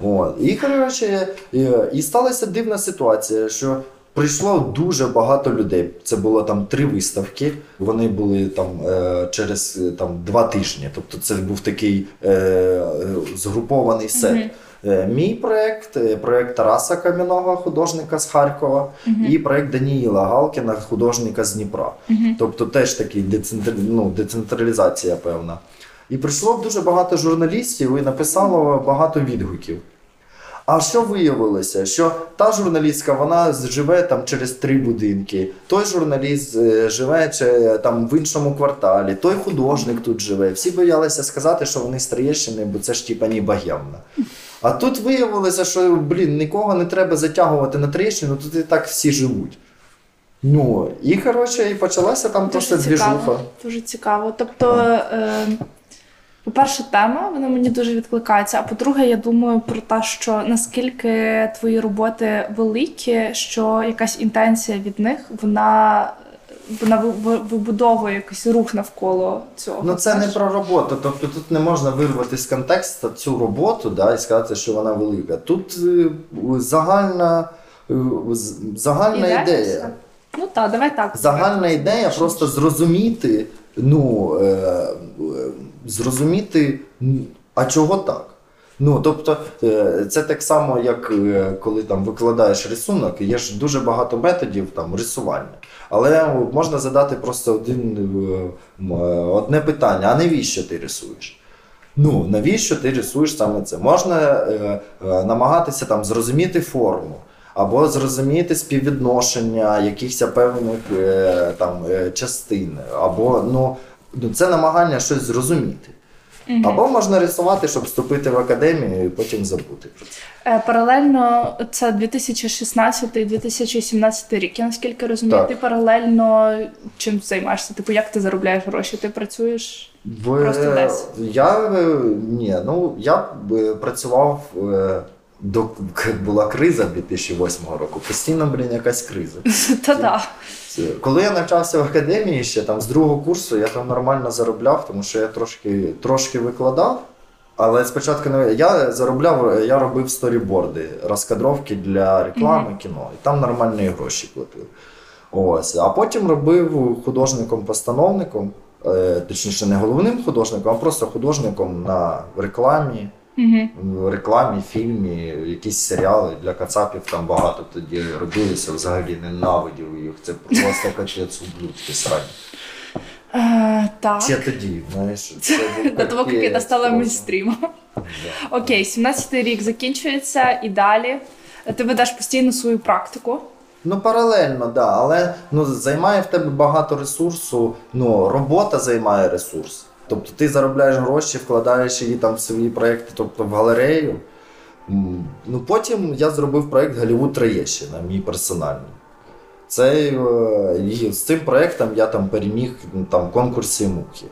От. І, коротше, і, і сталася дивна ситуація, що прийшло дуже багато людей. Це було там три виставки. Вони були там е, через е, там, два тижні. Тобто це був такий е, е, згрупований сет. Мгм. Е, Мій проєкт, е, проєкт Тараса Кам'яного, художника з Харкова, і проєкт Даніїла Галкіна, художника з Дніпра. Мгм. Тобто теж такий децентр... ну, децентралізація певна. І прийшло дуже багато журналістів і написало багато відгуків. А що виявилося? Що та журналістка вона живе там через три будинки, той журналіст е, живе чи, там в іншому кварталі, той художник тут живе. Всі боялися сказати, що вони з Троєщини, бо це ж типа не богемна. А тут виявилося, що блін, нікого не треба затягувати на Троєщину, тут і так всі живуть. Ну, і коротше, і почалася там просто Дуже цікаво. двіжуха. Дуже цікаво. Тобто, е, по-перше, тема вона мені дуже відкликається. А по-друге, я думаю про те, що наскільки твої роботи великі, що якась інтенція від них вона. Вона ви- ви- вибудовує якийсь рух навколо цього. Ну це не про роботу. Тобто тут не можна вирвати з контексту цю роботу да, і сказати, що вона велика. Тут е, загальна, е, загальна Ідея ідея. Ну так, давай так. Загальна ідея просто зрозуміти, ну, е, е, зрозуміти, а чого так. Ну, тобто, е, це так само, як е, коли там викладаєш рисунок, є ж дуже багато методів там рисування. Але можна задати просто один, е, одне питання: а навіщо ти рисуєш? Ну, навіщо ти рисуєш саме це? Можна е, е, намагатися там зрозуміти форму, або зрозуміти співвідношення якихось певних е, там частин, або ну, ну, це намагання щось зрозуміти. Або можна рисувати, щоб вступити в академію і потім забути про це. Е, Паралельно це 2016-2017 рік. Я наскільки розумію, Так. ти паралельно чим займаєшся? Типу, як ти заробляєш гроші? Ти працюєш? В, Просто десь. Я е, ні, ну я е, працював е, до була криза 2008 року. Постійно, блін, якась криза. Та-да. Це- Коли я навчався в академії ще там з другого курсу, я там нормально заробляв, тому що я трошки, трошки викладав. Але спочатку не я заробляв, я робив сторіборди, розкадровки для реклами, кіно. І там нормальні гроші платив. Ось. А потім робив художником-постановником, е, точніше, не головним художником, а просто художником на рекламі. В рекламі, фільмі, якісь серіали для кацапів там багато тоді робилися, взагалі ненавидів їх. Це просто капець ублюдки срані. Е, так. Ще тоді, знаєш, це був До того, як я капець стала просто. мейнстрімом. Окей, 17-й рік закінчується і далі. Ти ведеш постійно свою практику. Ну, паралельно, да, але ну, займає в тебе багато ресурсу. Ну, робота займає ресурс. Тобто ти заробляєш гроші, вкладаєш її там в свої проекти, тобто в галерею. Ну, потім я зробив проект Голлівуд Троєщина, мій персональний. Це, е, і з цим проектом я там переміг ну, там, конкурсі мухи.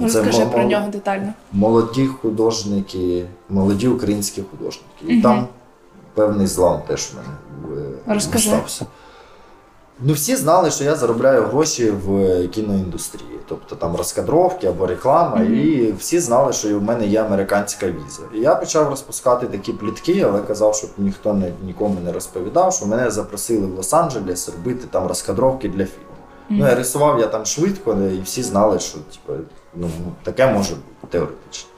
Розкажи мо- про мо- нього детально. молоді художники, молоді українські художники. І там певний злам теж в мене е, Розкажи. стався. Ну, всі знали, що я заробляю гроші в кіноіндустрії, тобто там розкадровки або реклама, і всі знали, що в мене є американська віза. І я почав розпускати такі плітки, але казав, щоб ніхто не, нікому не розповідав, що мене запросили в Лос-Анджелес робити там розкадровки для фільму. Ну, я рисував я там швидко, і всі знали, що типу, ну, таке може бути теоретично.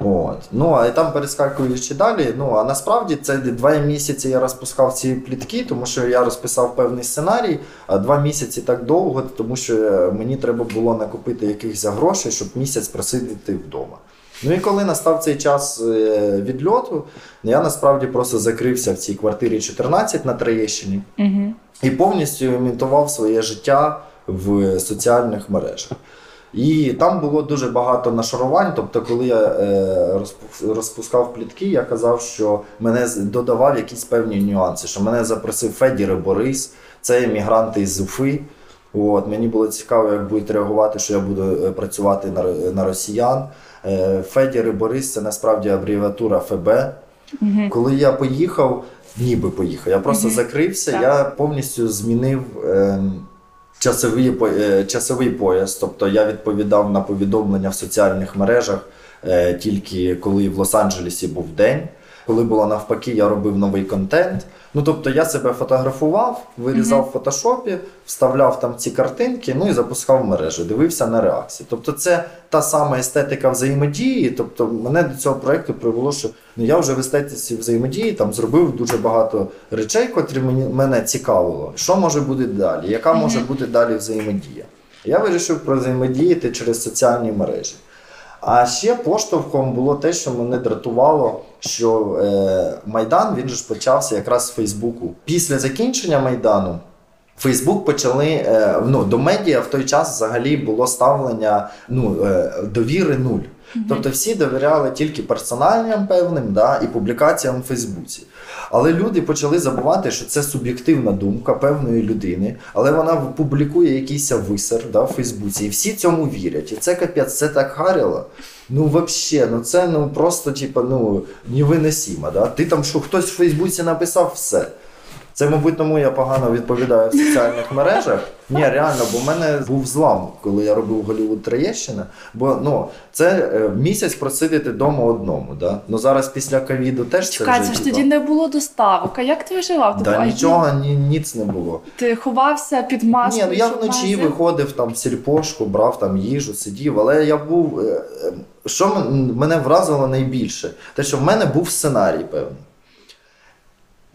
От. Ну, а там перескакуючи далі. Ну, а насправді це два місяці я розпускав ці плітки, тому що я розписав певний сценарій, а два місяці так довго, тому що мені треба було накопити якихось грошей, щоб місяць просидіти вдома. Ну і коли настав цей час е, відльоту, я насправді просто закрився в цій квартирі 14 на Троєщині Угу. і повністю імітував своє життя в соціальних мережах. І там було дуже багато нашарувань. Тобто, коли я е, розпускав плітки, я казав, що мене додавав якісь певні нюанси, що мене запросив Федір і Борис, це емігранти із Уфи. От, мені було цікаво, як будуть реагувати, що я буду е, працювати на, на росіян. Е, Федір і Борис це насправді абревіатура ФБ. Коли я поїхав, ніби поїхав, я просто закрився, Так. я повністю змінив ем, часовий, е, часовий пояс. Тобто я відповідав на повідомлення в соціальних мережах е, тільки коли в Лос-Анджелесі був день. Коли було навпаки, я робив новий контент. Ну тобто я себе фотографував, вирізав в фотошопі, вставляв там ці картинки, ну і запускав в мережу, дивився на реакції. Тобто, це та сама естетика взаємодії. Тобто, мене до цього проекту привело, що ну я вже в естетиці взаємодії там зробив дуже багато речей, котрі мені мене цікавило. Що може бути далі? Яка може бути далі взаємодія? Я вирішив взаємодіяти через соціальні мережі. А ще поштовхом було те, що мене дратувало, що е, Майдан він ж почався якраз з Фейсбуку. Після закінчення Майдану Фейсбук почали е, ну, до медіа в той час взагалі було ставлення ну, е, довіри нуль. Тобто всі довіряли тільки персональним певним да, і публікаціям в Фейсбуці. Але люди почали забувати, що це суб'єктивна думка певної людини, але вона публікує якийсь висер да, в Фейсбуці, і всі цьому вірять. І це капець, це так гаріло. Ну, взагалі, ну це ну просто типа, ну, невиносимо. Да? Ти там що хтось в Фейсбуці написав все. Це, мабуть, тому я погано відповідаю в соціальних мережах. Ні, реально, бо в мене був злам, коли я робив Голівуд Троєщина. Бо ну, це е, місяць просидіти вдома одному. Да? Ну зараз після ковіду теж Чекай, це це ж тоді не було доставок. А як ти виживав? Да, Тобто, нічого, ні, ніц не було. Ти ховався під маскою? Ні, ну я вночі виходив там в сільпошку, брав там їжу, сидів, але я був. е, е, Що мене вразило найбільше? Те, що в мене був сценарій певний.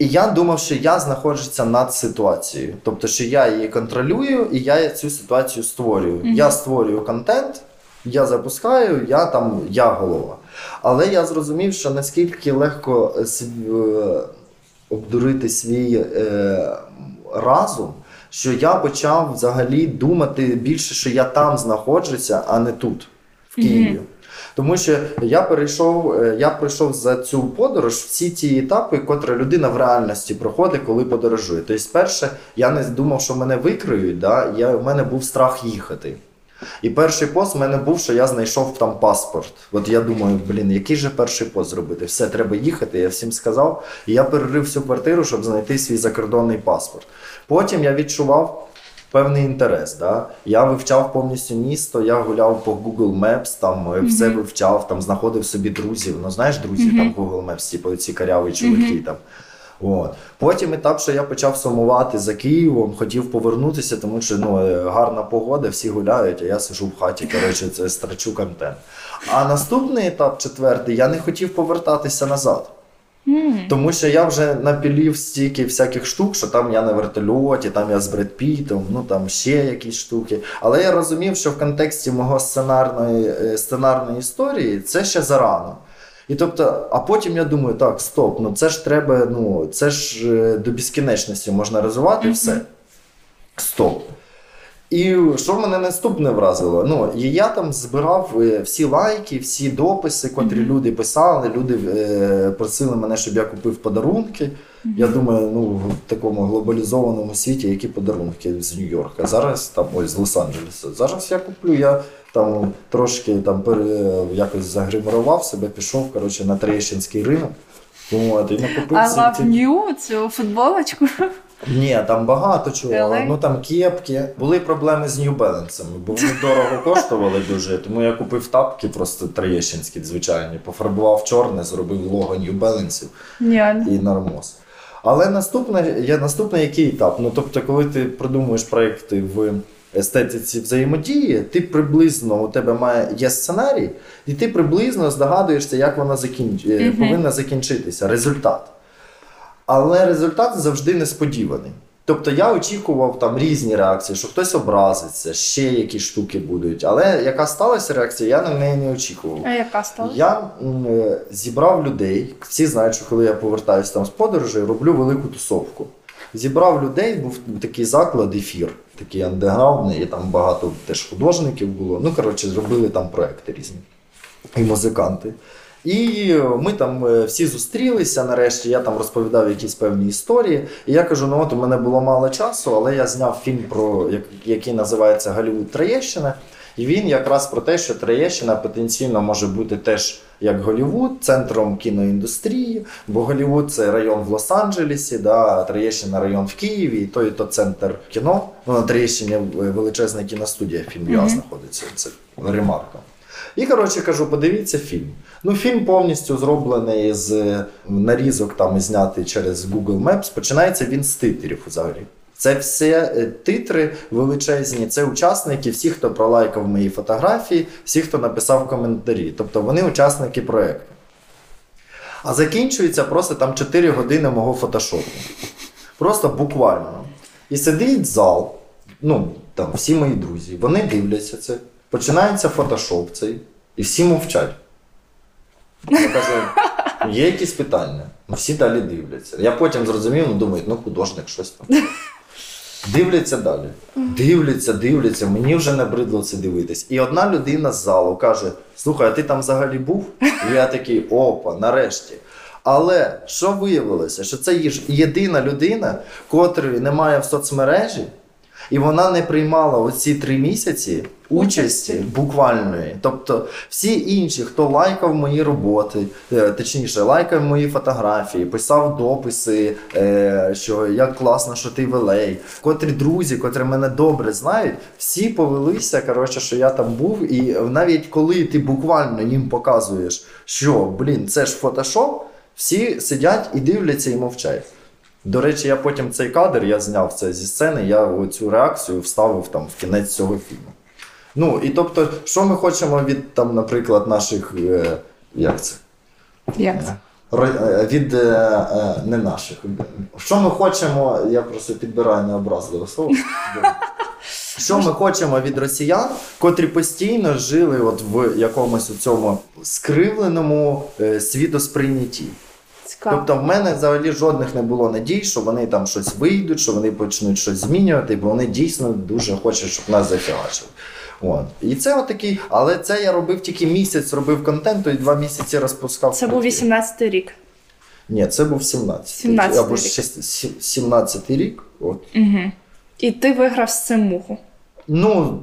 І я думав, що я знаходжуся над ситуацією. Тобто, що я її контролюю і я цю ситуацію створюю. Я створюю контент, я запускаю, я там я голова. Але я зрозумів, що наскільки легко е, е, обдурити свій е, разум, що я почав взагалі думати більше, що я там знаходжуся, а не тут, в Києві. Тому що я перейшов, е, я пройшов за цю подорож всі ті етапи, котрі людина в реальності проходить, коли подорожує. Тобто, перше, я не думав, що мене викриють, да? я, в мене був страх їхати. І перший пост в мене був, що я знайшов там паспорт. От я думаю, блін, який же перший пост зробити? Все, треба їхати. Я всім сказав. І я перерив всю квартиру, щоб знайти свій закордонний паспорт. Потім я відчував певний інтерес. Да? Я вивчав повністю місто, я гуляв по Google Maps, там е, все вивчав, там знаходив собі друзів. Ну знаєш, друзів там Google Maps, типу ці каряві чоловіки там. От. Потім етап, що я почав сумувати за Києвом, хотів повернутися, тому що ну, е, гарна погода, всі гуляють, а я сижу в хаті, коротше, це страчу контент. А наступний етап, четвертий, я не хотів повертатися назад. Тому що я вже напілів стільки всяких штук, що там я на вертольоті, там я з Бред Пітом, ну там ще якісь штуки. Але я розумів, що в контексті мого сценарної, е, сценарної історії це ще зарано. І тобто, а потім я думаю, так, стоп, ну це ж треба, ну це ж е, до безкінечності можна розвивати все. Стоп. І що мене наступне вразило? Ну, і я там збирав е, всі лайки, всі дописи, котрі люди писали. Люди е, просили мене, щоб я купив подарунки. Я думаю, ну в такому глобалізованому світі, які подарунки з Нью-Йорка. Зараз там ось з Лос-Анджелеса. Зараз я куплю. Я там трошки там пере, якось загримурував себе, пішов коротше, на Троєщинський ринок. От, і накупив I всі love ці- you, цю футболочку. Ні, там багато чого. Really? Ну там кепки. Були проблеми з New Balance, бо вони дорого коштували дуже. Тому я купив тапки просто троєщинські, звичайні. Пофарбував чорне, зробив лого New Balance і нормоз. Але наступне, є наступний який етап? Ну тобто, коли ти продумуєш проекти в естетиці взаємодії, ти приблизно у тебе має є сценарій, і ти приблизно здогадуєшся, як вона закінч... Мгм. повинна закінчитися, результат. Але результат завжди несподіваний. Тобто я очікував там різні реакції, що хтось образиться, ще якісь штуки будуть. Але яка сталася реакція, я на неї не очікував. А яка стала? Я м, е, зібрав людей. Всі знають, що коли я повертаюсь там з подорожі, роблю велику тусовку. Зібрав людей, був такий заклад, ефір, такий андеграундний, і там багато теж художників було. Ну, коротше, зробили там проекти різні. І музиканти. І ми там е, всі зустрілися нарешті. Я там розповідав якісь певні історії. І я кажу: ну от у мене було мало часу, але я зняв фільм, про як- який називається Голівуд Троєщина. І він якраз про те, що Троєщина потенційно може бути теж як Голівуд, центром кіноіндустрії, бо Голівуд це район в Лос-Анджелесі, да, Троєщина район в Києві, і то, і то центр кіно. Ну, на Троєщині величезна кіностудія фільм Мгм. знаходиться. Це ремарка. І коротше кажу, подивіться фільм. Ну, фільм повністю зроблений з е, нарізок, там знятий через Google Maps. Починається він з титрів взагалі. Це все е, титри величезні, це учасники, всі, хто пролайкав мої фотографії, всі, хто написав коментарі. Тобто вони учасники проєкту. А закінчується просто там 4 години мого фотошопу. Просто буквально. І сидить зал, ну, там всі мої друзі, вони дивляться це. Починається фотошоп цей, і всі мовчать. Я кажу, є якісь питання? Ну, всі далі дивляться. Я потім зрозумів, ну думаю, ну художник щось там. Дивляться далі. Дивляться, дивляться, мені вже набридло це дивитись. І одна людина з залу каже: Слухай, а ти там взагалі був? І я такий, опа, нарешті. Але що виявилося, що це єдина людина, котрої немає в соцмережі, і вона не приймала оці три місяці участі буквальної. Тобто всі інші, хто лайкав мої роботи, е, точніше, лайкав мої фотографії, писав дописи, е, що як класно, що ти велей, котрі друзі, котрі мене добре знають, всі повелися, коротше, що я там був. І навіть коли ти буквально їм показуєш, що блін, це ж фотошоп, всі сидять і дивляться і мовчать. До речі, я потім цей кадр я зняв це зі сцени, я цю реакцію вставив там в кінець цього фільму. Ну і тобто, що ми хочемо від там, наприклад, наших. Е, як це? Як це? Ро- е, Від е, е, не наших. Що ми хочемо, я просто підбираю необразливе слово. Що ми хочемо від росіян, котрі постійно жили от в якомусь у цьому скривленому е, світосприйнятті. Цікаво. Тобто в мене взагалі жодних не було надій, що вони там щось вийдуть, що вони почнуть щось змінювати, бо вони дійсно дуже хочуть, щоб нас зафігачили. От. І це отакий, але це я робив тільки місяць, робив контенту і два місяці розпускав. Це був 18-й рік. Ні, це був 17. 17-й Або рік. 17 рік. От. Угу. І ти виграв з цим муху. Ну,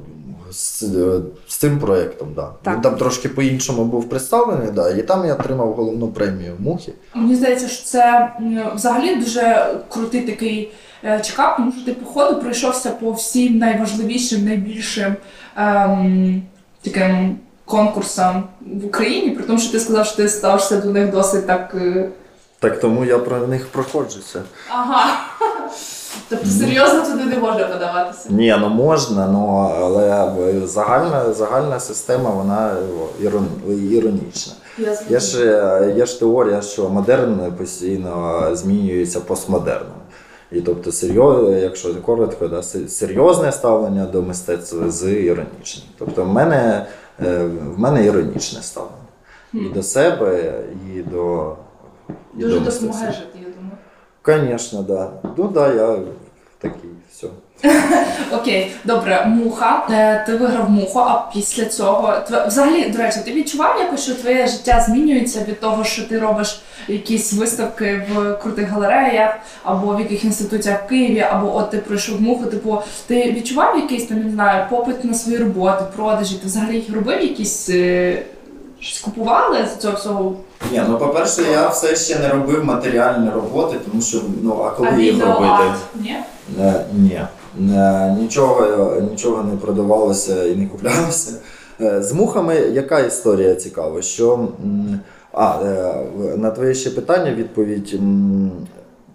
з, е, з цим проєктом, да. Так. Він там трошки по-іншому був представлений, да, і там я отримав головну премію мухи. Мені здається, що це взагалі дуже крутий такий е, чекап, тому що ти по ходу пройшовся по всім найважливішим, найбільшим ем, таким конкурсам в Україні, при тому, що ти сказав, що ти ставишся до них досить так. е, Так тому я про них проходжуся. Ага. Тобто серйозно туди не можна подаватися. Ні, ну можна, ну, але загальна, загальна система вона ірон, іронічна. Я Є ж, е, є ж теорія, що модерн постійно змінюється постмодерном. І тобто, серйоз, якщо коротко, да, серйозне ставлення до мистецтва з іронічним. Тобто, в мене, е, в мене іронічне ставлення. І до себе, і до. І Дуже допомагає жити, я думаю. Звісно, да. Ну да, я такий, все. Окей, добре, муха. Е, Ти виграв муху, а після цього тв- взагалі, до речі, ти відчував якось, що твоє життя змінюється від того, що ти робиш якісь виставки в крутих галереях, або в яких інституціях в Києві, або от ти пройшов муху. Типу, ти відчував якийсь там, не знаю, попит на свої роботи, продажі? Ти взагалі їх робив якісь е, щось купували з цього всього? Ні, ну по-перше, я все ще не робив матеріальні роботи, тому що ну а коли їх робити? відеоарт? Ні? Ні. Нічого, нічого не продавалося і не куплялося. Е, з мухами яка історія цікава? Що, а, е, на твоє ще питання відповідь.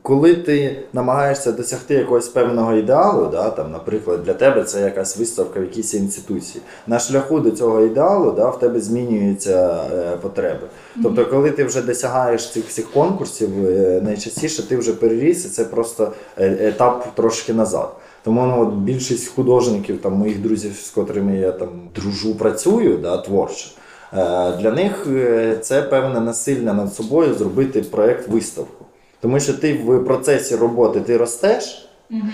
Коли ти намагаєшся досягти якогось певного ідеалу, да, там, наприклад, для тебе це якась виставка в якійсь інституції, на шляху до цього ідеалу да, в тебе змінюються е, потреби. Тобто, коли ти вже досягаєш цих всіх конкурсів, е, найчастіше ти вже переріс, і це просто е, етап трошки назад. Тому ну, от більшість художників, там, моїх друзів, з котрими я там дружу, працюю да, творчо, е, для них е, це певне насильне над собою зробити проєкт виставку. Тому що ти в процесі роботи ти ростеш,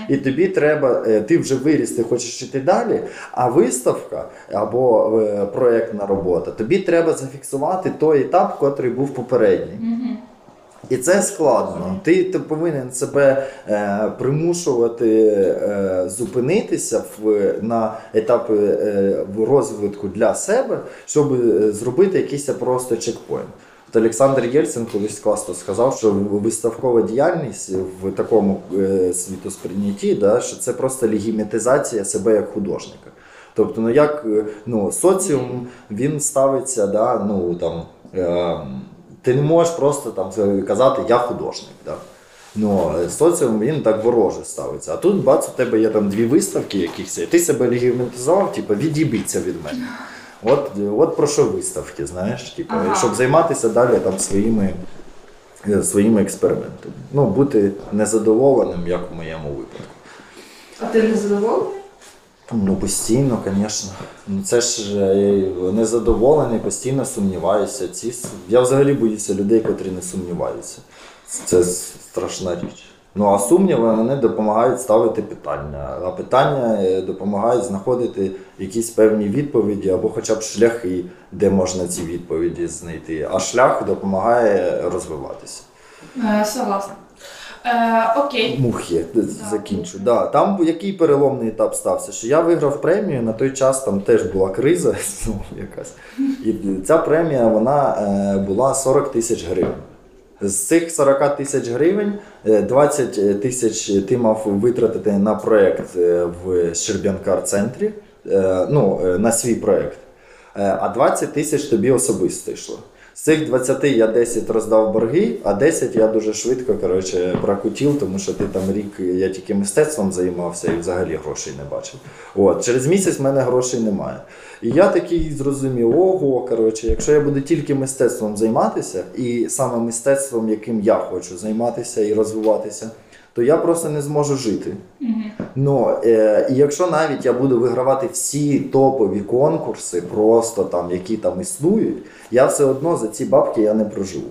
і тобі треба, е, ти вже виріс, ти хочеш йти далі. А виставка або е, проєктна робота, тобі треба зафіксувати той етап, котрий був попередній. І це складно. Ти, ти повинен себе е, примушувати е, зупинитися в, на етапі е, розвитку для себе, щоб е, зробити якийсь просто чекпоінт. От Олександр Єльцин колись класно сказав, що виставкова діяльність в такому е, світосприйнятті, да, що це просто легімітизація себе як художника. Тобто, ну як е, ну, соціум він ставиться, да, ну там. Е, ти не можеш просто там казати я художник. Да? Ну, соціум він так вороже ставиться. А тут бац, у тебе є там дві виставки якісь, і ти себе легіментизував, типу, від'їбіться від мене. От, от про що виставки, знаєш, типу, Ага. щоб займатися далі там своїми, е, своїми експериментами. Ну, бути незадоволеним, як у моєму випадку. А ти не задоволений? Ну, постійно, звісно. Ну, це ж е, я незадоволений, постійно сумніваюся. Ці, я взагалі боюся людей, котрі не сумніваються. Це страшна річ. Ну, а сумніви вони допомагають ставити питання. А питання е, допомагають знаходити якісь певні відповіді або хоча б шляхи, де можна ці відповіді знайти. А шлях допомагає розвиватися. Е, согласна. Е, окей. Мухи закінчу. Да. Там який переломний етап стався? Що я виграв премію, на той час там теж була криза якась. І ця премія вона е, була 40 тисяч гривень. З цих 40 тисяч гривень е, 20 тисяч ти мав витратити на проєкт е, в Щербянкар центрі, е, ну, е, на свій проєкт. Е, А 20 тисяч тобі особисто йшло. З цих 20 я 10 роздав борги, а 10 я дуже швидко коротше, прокутів, тому що ти там рік я тільки мистецтвом займався і взагалі грошей не бачив. От, через місяць в мене грошей немає. І я такий зрозумів, ого, коротше, якщо я буду тільки мистецтвом займатися, і саме мистецтвом, яким я хочу займатися і розвиватися, то я просто не зможу жити. Ну, е, і якщо навіть я буду вигравати всі топові конкурси, просто там, які там існують, я все одно за ці бабки я не проживу.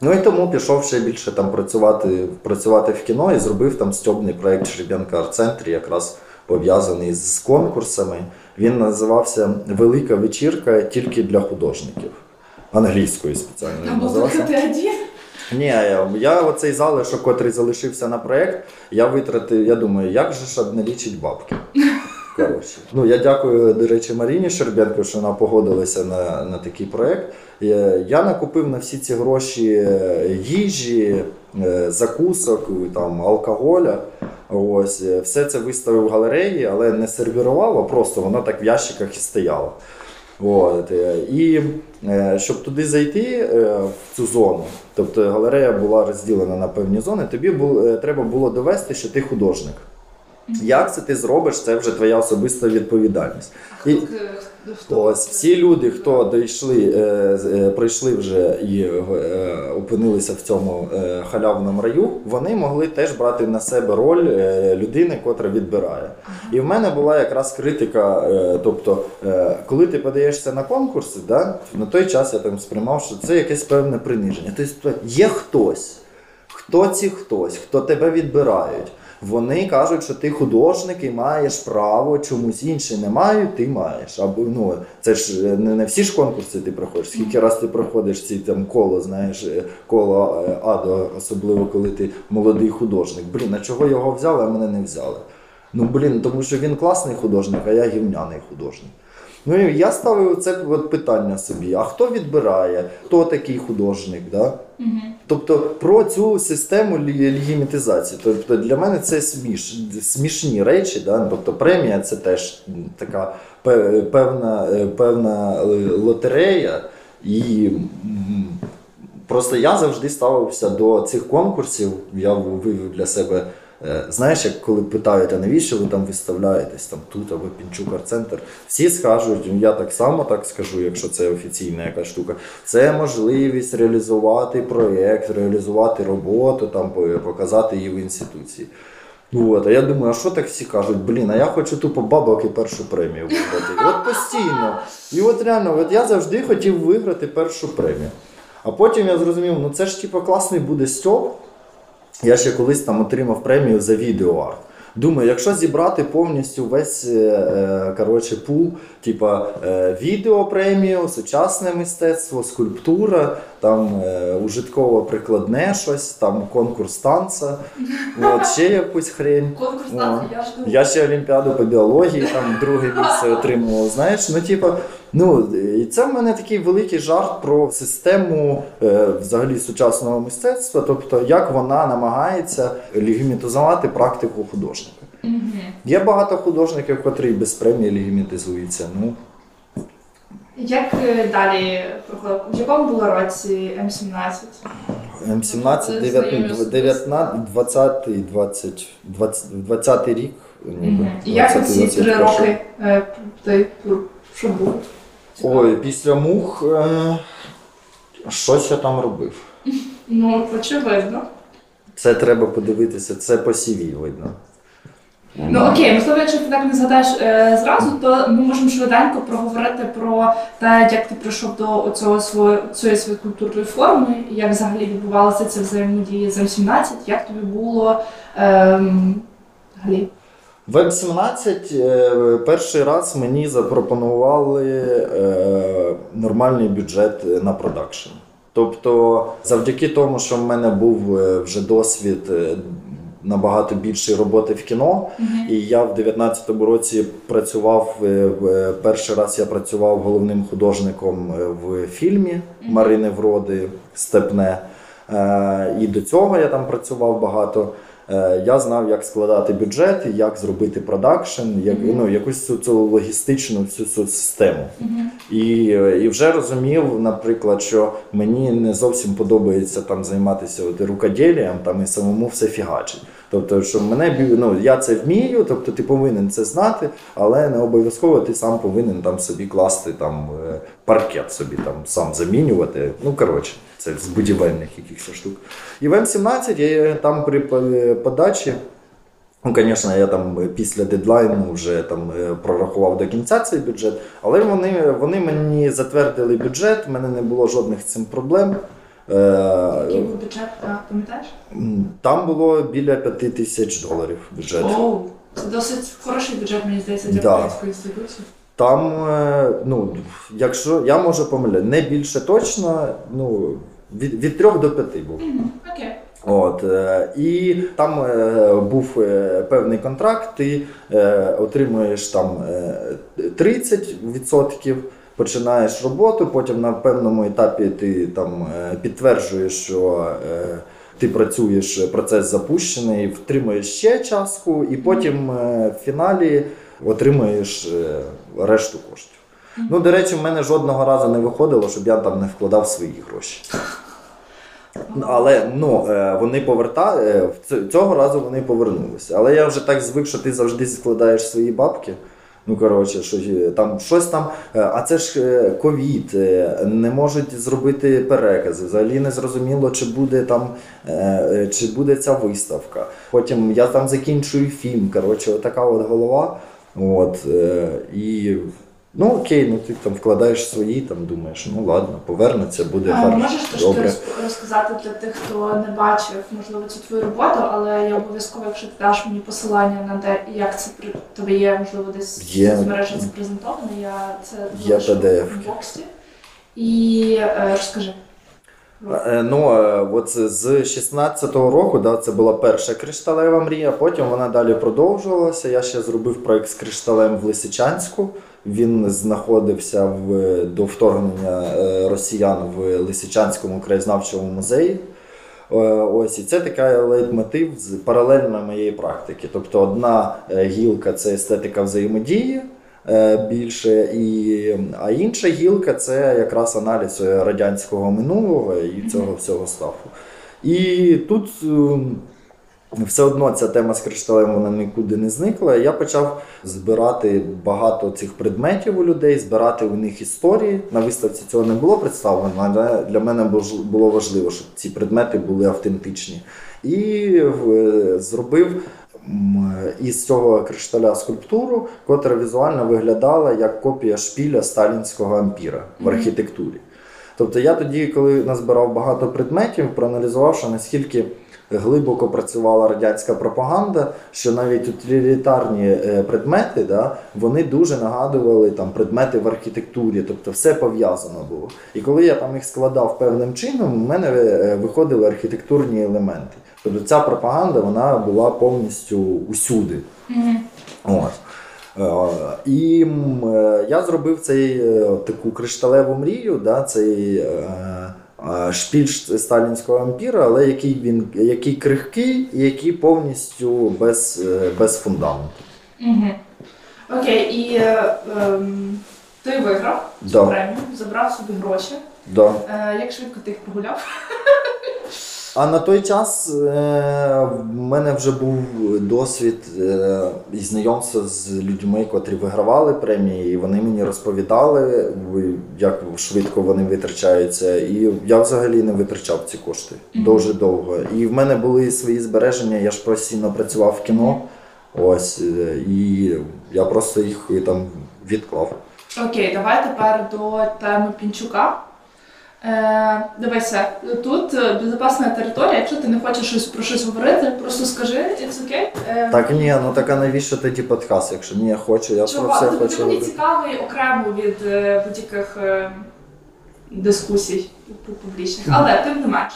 Ну і тому пішов ще більше там працювати, працювати в кіно і зробив там стьобний проєкт Шріб'янка арт-центрі, якраз пов'язаний з конкурсами. Він називався Велика вечірка тільки для художників. Англійською спеціально Або називався. ти один? Ні, я, оцей залишок, котрий залишився на проєкт, я витратив, я думаю, як же ж одне лічить бабки. Коротше. Ну, я дякую, до речі, Маріні Щербенко, що вона погодилася на, на такий проєкт. Е, Я накупив на всі ці гроші е, їжі, е, закусок, там, алкоголя. Ось, все це виставив в галереї, але не сервірував, а просто воно так в ящиках і стояло. От, е, і е, щоб туди зайти е, в цю зону, тобто галерея була розділена на певні зони, тобі бу- е, треба було довести, що ти художник. Як це ти зробиш, це вже твоя особиста відповідальність. І ось всі люди, хто дійшли, е, е, пройшли вже і е, опинилися в цьому е, халявному раю, вони могли теж брати на себе роль е, людини, котра відбирає. І в мене була якраз критика. е, Тобто, е, коли ти подаєшся на конкурси, да, на той час я там сприймав, що це якесь певне приниження. Тобто є хтось, хто ці хтось, хто тебе відбирають. Вони кажуть, що ти художник і маєш право, чомусь інші не мають, ти маєш. Або ну це ж е, не, не всі ж конкурси ти проходиш. Скільки раз ти проходиш ці там коло, знаєш, е, коло е, АДО, особливо коли ти молодий художник. Блін, а чого його взяли, а мене не взяли? Ну блін, тому що він класний художник, а я гівняний художник. Ну і я ставив це от питання собі: а хто відбирає, хто такий художник? Да? Тобто про цю систему легімітизації. Тобто для мене це сміш, смішні речі. Да? Тобто премія це теж така певна, е, певна е, лотерея. І просто я завжди ставився до цих конкурсів. Я вивів для себе. Е, Знаєш, як коли питають, а навіщо ви там виставляєтесь там тут або Пінчук арт-центр, всі скажуть, я так само так скажу, якщо це офіційна якась штука. Це можливість реалізувати проєкт, реалізувати роботу, там показати її в інституції. Ну, От, а я думаю, а що так всі кажуть? Блін, а я хочу тупо бабок і першу премію виграти. От постійно. І от реально, от я завжди хотів виграти першу премію. А потім я зрозумів, ну це ж типу класний буде стьоп. Я ще колись там отримав премію за відеоарт. Думаю, якщо зібрати повністю весь е, е, коротше, пул, типа е, відеопремію, сучасне мистецтво, скульптура, там е, ужитково-прикладне щось, там конкурс танця, от, ще якусь хрень. Конкурс танцю, я жду. Я ще Олімпіаду по біології, там друге місце отримував. Знаєш, ну типа, ну і це в мене такий великий жарт про систему е, взагалі сучасного мистецтва, тобто як вона намагається легімітизувати практику художника. Є багато художників, котрі без премії легімітизуються. Ну Як е, далі? В якому було році М17? М17, 19, 19 20, 20, 20, 20 рік. ніби. І як 20, оці три роки е, ти що було? Ой, після мух е, щось я там робив. Ну, очевидно. Це треба подивитися, це по CV видно. Ну окей, можливо, якщо ти так не згадаєш е, зразу, то ми можемо швиденько проговорити про те, як ти прийшов до цього свого цієї своєї культурної форми, як взагалі відбувалася ця взаємодія з М17, як тобі було ем, взагалі? Веб 17 е, перший раз мені запропонували е, нормальний бюджет на продакшн. Тобто, завдяки тому, що в мене був е, вже досвід е, набагато більшої роботи в кіно, і я в 19-му році працював е, е, перший раз я працював головним художником е, в фільмі Марини Вроди Степне. І до цього я там працював багато. Я знав, як складати бюджет, як зробити продакшн, як ну якусь цю, цю логістичну всю цю систему. І, е, і вже розумів, наприклад, що мені не зовсім подобається там займатися от, рукоділлям, там і самому все фігачить. Тобто, що мене ну, я це вмію, тобто ти повинен це знати, але не обов'язково ти сам повинен там собі класти там е, паркет собі там сам замінювати. Ну коротше, це з будівельних якихось штук. І в М17 я там при подачі. Ну, звісно, я там після дедлайну вже там е, прорахував до кінця цей бюджет, але вони, вони мені затвердили бюджет, в мене не було жодних з цим проблем. Е, Який був бюджет, пам'ятаєш? Там було біля 5 тисяч доларів бюджет. Оу, це досить хороший бюджет, мені здається, для Да. української інституції. Там, е, ну, якщо я можу помиляти, не більше точно, ну, від, від 3 до 5 був. Окей. От, е, і там був певний контракт, ти отримуєш там е, 30%, починаєш роботу, потім на певному етапі ти там е, підтверджуєш, що е, ти працюєш, процес запущений, втримуєш ще частку, і потім е, в фіналі отримуєш е, решту коштів. Ну, до речі, в мене жодного разу не виходило, щоб я там не вкладав свої гроші. Але ну, е, вони поверта... е, в ц- цього разу вони повернулися. Але я вже так звик, що ти завжди складаєш свої бабки. Ну, коротше, що е, там щось там. е, А це ж е, ковід, не можуть зробити перекази. Взагалі не зрозуміло, чи буде там чи буде ця виставка. Потім я там закінчую фільм. Коротше, така от голова. От, і Ну окей, ну ти там вкладаєш свої, там думаєш, ну ладно, повернеться, буде А, гарно. Можеш добре. розказати для тих, хто не бачив, можливо, цю твою роботу, але я обов'язково, якщо ти даш мені посилання на де як це при тобі є, можливо, десь Є. в соцмережах це презентовано. Я це Є в боксі. І е, розкажи. Е, Ну, е, от з- з 16-го року, да, це була перша кришталева мрія, потім вона далі продовжувалася. Я ще зробив проект з кришталем в Лисичанську. Він знаходився в, до вторгнення е, росіян в Лисичанському краєзнавчому музеї. Ось і це така лейтмотив паралельно моєї практики. Тобто, одна гілка це естетика взаємодії більше, і, а інша гілка це якраз аналіз е, радянського минулого і цього всього стафу. І тут ем, все одно ця тема з кришталем вона нікуди не зникла. Я почав збирати багато цих предметів у людей, збирати у них історії. На виставці цього не було представлено, але для мене було важливо, щоб ці предмети були автентичні. І е, зробив із цього кришталя скульптуру, котра візуально виглядала як копія шпіля сталінського ампіра в архітектурі. Тобто я тоді, коли назбирав багато предметів, проаналізувавши, наскільки глибоко працювала радянська пропаганда, що навіть утилітарні е, предмети, да, вони дуже нагадували там предмети в архітектурі, тобто все пов'язано було. І коли я там їх складав певним чином, у мене е, виходили архітектурні елементи. Тобто ця пропаганда вона була повністю усюди. От. Е, І е, я зробив цей е, таку кришталеву мрію, да, цей е, е, шпіль сталінського ампіра, але який він який крихкий і який повністю без, без фундаменту. Угу. Окей, і е, ем, ти виграв цю Да. премію, забрав собі гроші. Да. Е, як швидко ти їх прогуляв? А на той час е, в мене вже був досвід е, і знайомство з людьми, котрі вигравали премії, і вони мені розповідали, як швидко вони витрачаються. І я взагалі не витрачав ці кошти дуже довго. І в мене були свої збереження, я ж постійно працював в кіно. Ось, е, і я просто їх там відклав. Окей, давай тепер до теми Пінчука. Е, дивися, тут е, безпечна територія. Якщо ти не хочеш щось про щось говорити, просто скажи, it's okay. Е, Так ні, ну так а навіщо тоді подкаст? Якщо ні, я хочу, я Чого? про все Тобто хочу. ти мені цікавий окремо від е, будь-яких е, дискусій пу- публічних, але тим не менш.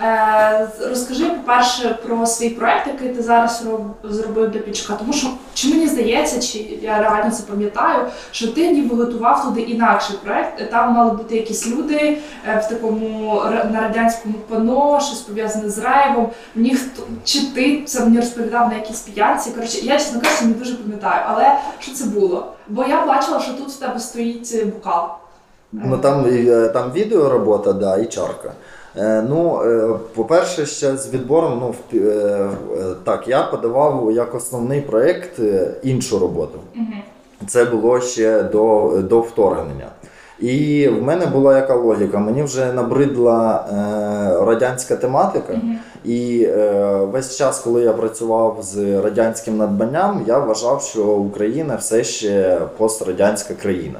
Е, розкажи, по-перше, про свій проект, який ти зараз зробив для Пічка. Тому що чи мені здається, чи я реально це пам'ятаю, що ти ніби готував туди інакший проект. Там мали бути якісь люди е, в такому на радянському пано, щось пов'язане з рейвом. Мені хто чи ти це мені розповідав на якійсь п'янці. Коротше, я чесно кажучи, не дуже пам'ятаю, але що це було? Бо я бачила, що тут в тебе стоїть бокал. Ну там, е, там відеоробота, да, і чарка. Е, ну, е, по-перше, ще з відбором, ну, в- е, так, я подавав як основний проєкт іншу роботу. Це було ще до, до вторгнення. І в мене була яка логіка? Мені вже набридла е, радянська тематика. Мгм. І е, весь час, коли я працював з радянським надбанням, я вважав, що Україна все ще пострадянська країна.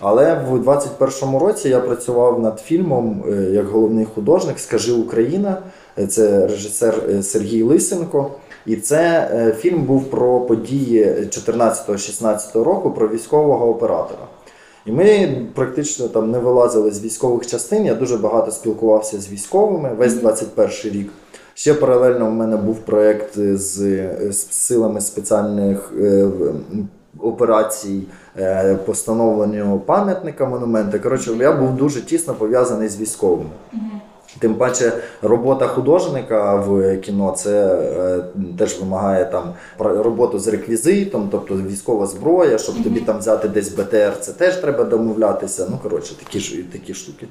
Але в 21-му році я працював над фільмом е, як головний художник Скажи Україна. Е, Це режисер е, Сергій Лисенко. І це фільм був про події 14-16 року про військового оператора. І ми практично там не вилазили з військових частин. Я дуже багато спілкувався з військовими весь 21 рік. Ще паралельно в мене був проєкт з, з силами спеціальних операцій е, по пам'ятника монумента. Коротше, я був дуже тісно пов'язаний з військовими. Тим паче, робота художника в кіно це е, теж вимагає там роботу з реквізитом, тобто військова зброя, щоб Мгм. тобі там взяти десь БТР, це теж треба домовлятися. Ну коротше, такі ж такі штуки.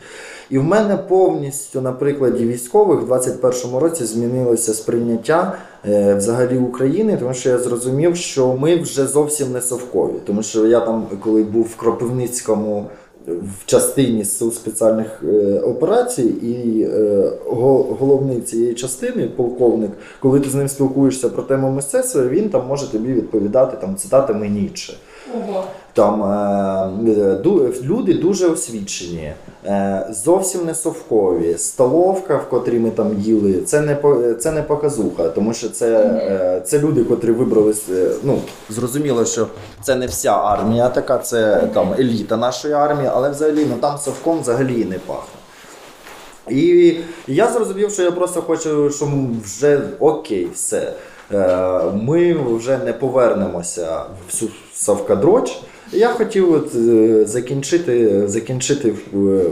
І в мене повністю на прикладі військових в 21-му році змінилося сприйняття е, взагалі України, тому що я зрозумів, що ми вже зовсім не совкові. Тому що я там, коли був в Кропивницькому в частині сил спеціальних е, операцій, і е, го- головний цієї частини, полковник, коли ти з ним спілкуєшся про тему мистецтва, він там може тобі відповідати там цитатами Ніцше. Ого. Там е, люди дуже освічені, е, зовсім не совкові. Столовка, в котрій ми там їли, це не це не показуха, тому що це, е, це люди, котрі вибрались. е, Ну зрозуміло, що це не вся армія, така, це там еліта нашої армії, але взагалі ну там совком взагалі не пахне. І я зрозумів, що я просто хочу, що вже окей, все. Е, Ми вже не повернемося в Савкадроч. Я хотів от, е, закінчити, закінчити е,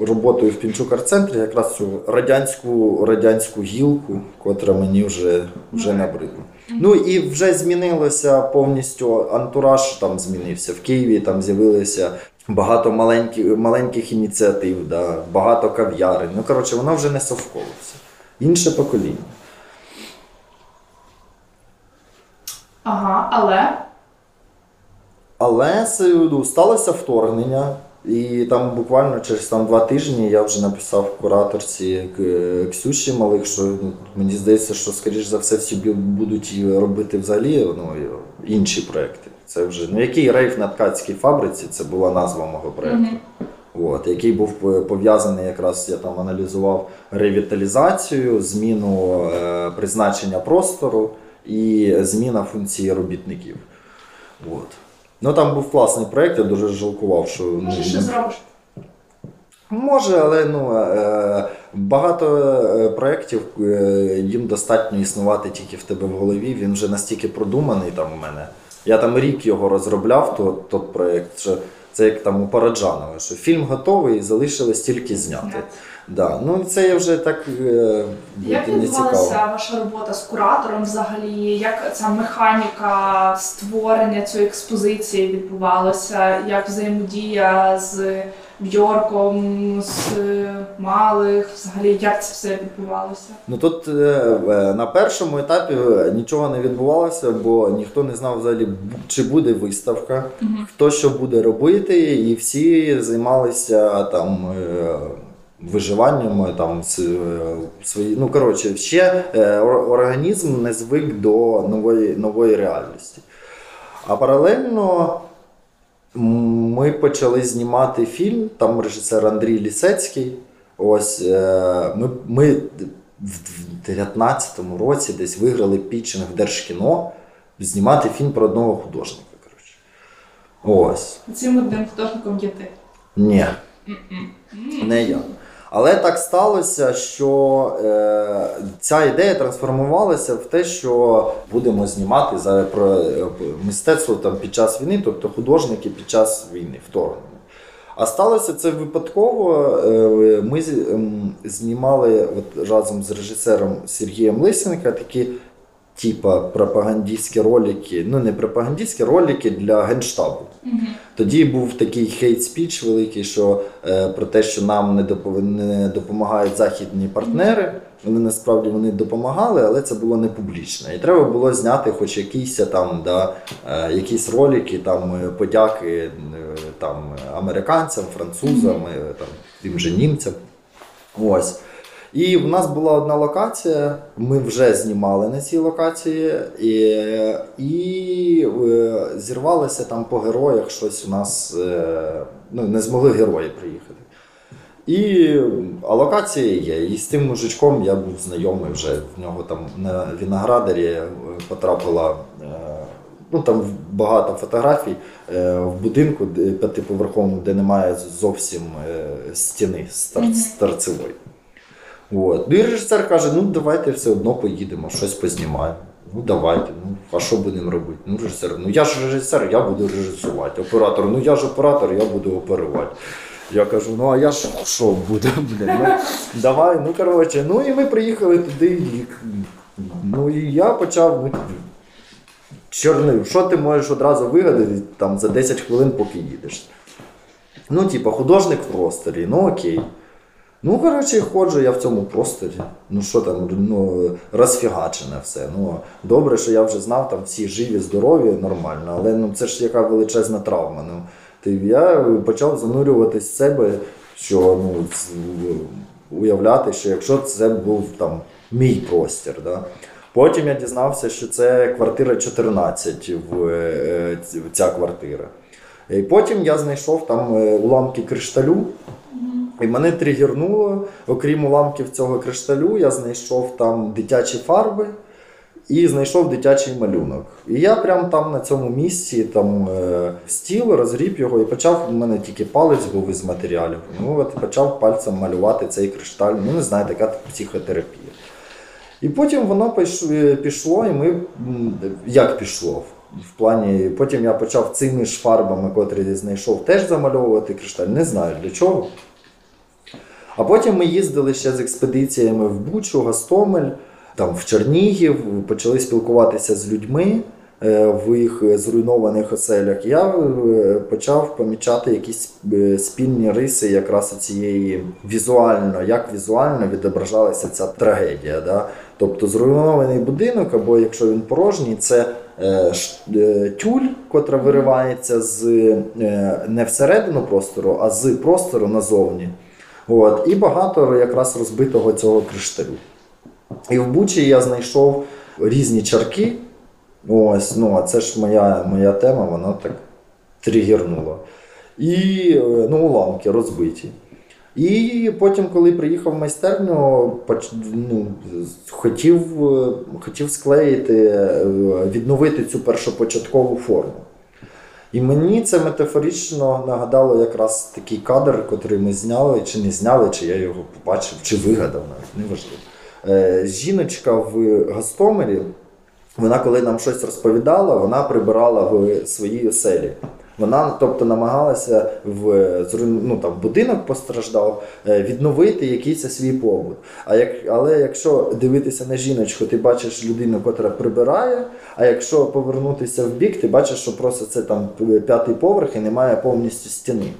роботою в Пінчук-арт-центрі якраз цю радянську, радянську гілку, котра мені вже, вже набридла. Ну і вже змінилося повністю антураж там змінився. В Києві там з'явилися багато маленьких, маленьких ініціатив, да, багато кав'ярень. Ну, коротше, воно вже не совково все. Інше покоління. Ага, але Але ну, сталося вторгнення, і там буквально через там, два тижні я вже написав кураторці Ксюші Малих, що ну, мені здається, що, скоріш за все, всі будуть робити взагалі ну, інші проекти. Це вже ну, який рейв на ткацькій фабриці, це була назва мого проекту. От, який був е, пов'язаний якраз я там аналізував ревіталізацію, зміну е, призначення простору і зміна функції робітників. От. Ну там був класний проєкт, я дуже жалкував, що ну, може ще зробиш. Може, але ну, е, багато е, проєктів е, їм достатньо існувати тільки в тебе в голові. Він вже настільки продуманий там у мене. Я там рік його розробляв, то, тот проєкт, що це як там у Параджанова, що фільм готовий і залишилось тільки зняти. Да. Ну це я вже так е, Як не цікаво. відбувалася ваша робота з куратором взагалі? Як ця механіка створення цієї експозиції відбувалася? Як взаємодія з Бьорком, з Малих? Взагалі, як це все відбувалося? Ну тут е, е, на першому етапі е, нічого не відбувалося, бо ніхто не знав взагалі, чи буде виставка, хто що буде робити, і всі займалися там. е, Виживанням е, там е, свої. Ну коротше, ще е, організм не звик до нової, нової реальності. А паралельно ми почали знімати фільм, там режисер Андрій Лісецький. Ось е, ми, ми в 19-му році десь виграли пітчинг в Держкіно знімати фільм про одного художника. Коротше. Ось. Цим одним художником є ти. Ні. Не я. Але так сталося, що е, ця ідея трансформувалася в те, що будемо знімати за про мистецтво там під час війни, тобто художники під час війни, вторгнення. А сталося це випадково. Е, Ми ем, знімали от разом з режисером Сергієм Лисенка такі, типа, пропагандистські ролики, ну не пропагандистські ролики для генштабу. Тоді був такий хейт-спіч великий, що е, про те, що нам не, допо- не допомагають західні партнери. Вони насправді вони допомагали, але це було не публічно. І треба було зняти хоч якісь там, да, е, якісь ролики, там е, подяки е, там, американцям, французам, е, там, тим же німцям. Ось. І в нас була одна локація, ми вже знімали на цій локації, і, і е, зірвалося там по героях щось у нас, е, ну, не змогли герої приїхати. І а локація є. І з тим мужичком я був знайомий вже. В нього там на виноградарі е, потрапила. Ну там багато фотографій в будинку п'ятиповерховому, де немає зовсім стіни стар- старцевої. От. Ну і режисер каже: ну давайте все одно поїдемо, щось познімаємо. Ну давайте, ну а що будемо робити? Ну, режисер, ну я ж режисер, я буду режисувати. Оператор, ну я ж оператор, я буду оперувати. Я кажу, ну а я ж що буду, блін, ну давай, ну коротше, ну і ми приїхали туди. Ну і я почав. Ну, чорнив, що ти можеш одразу вигадати там за 10 хвилин, поки їдеш. Ну, типа, художник в просторі, ну окей. Ну, коротше, ходжу я в цьому просторі. Ну що там, ну, розфігачене все. Ну, добре, що я вже знав, там всі живі, здорові, нормально, але ну, це ж яка величезна травма. Ну, ти, я почав занурюватись в себе, що ну, уявляти, що якщо це був там мій простір. Да? Потім я дізнався, що це квартира 14 в е, ця квартира. І потім я знайшов там е, уламки кришталю. І мене тригернуло, окрім уламків цього кришталю, я знайшов там дитячі фарби і знайшов дитячий малюнок. І я прям там на цьому місці там е, стіл, розріб його і почав. У мене тільки палець був із матеріалів. Ну от почав пальцем малювати цей кришталь. Ну не знаю, така психотерапія. І потім воно е, пішло, і ми як пішло? В плані, потім я почав цими ж фарбами, котрі знайшов, теж замальовувати кришталь. Не знаю для чого. А потім ми їздили ще з експедиціями в Бучу, Гостомель, там в Чернігів, почали спілкуватися з людьми е, в їх зруйнованих оселях. Я е, почав помічати якісь е, спільні риси якраз цієї візуально, як візуально відображалася ця трагедія. Да? Тобто зруйнований будинок, або якщо він порожній, це тюль, котра виривається з не всередину простору, а з простору назовні. От, і багато якраз розбитого цього кришталю. І в Бучі я знайшов різні чарки. Ось, ну, а це ж моя, моя тема, вона так тригернула. І ну, уламки розбиті. І потім, коли приїхав в майстерню, ну, хотів, е, хотів склеїти, е, відновити цю першопочаткову форму. І мені це метафорично нагадало якраз такий кадр, який ми зняли, чи не зняли, чи я його побачив, чи вигадав навіть, неважливо. Е, жіночка в Гастомері, вона, коли нам щось розповідала, вона прибирала в своїй оселі. Вона, тобто, намагалася в ну, там, будинок постраждав, е, відновити якийсь свій побут. А як, але якщо дивитися на жіночку, ти бачиш людину, котра прибирає, а якщо повернутися в бік, ти бачиш, що просто це там п'ятий поверх і немає повністю стіни.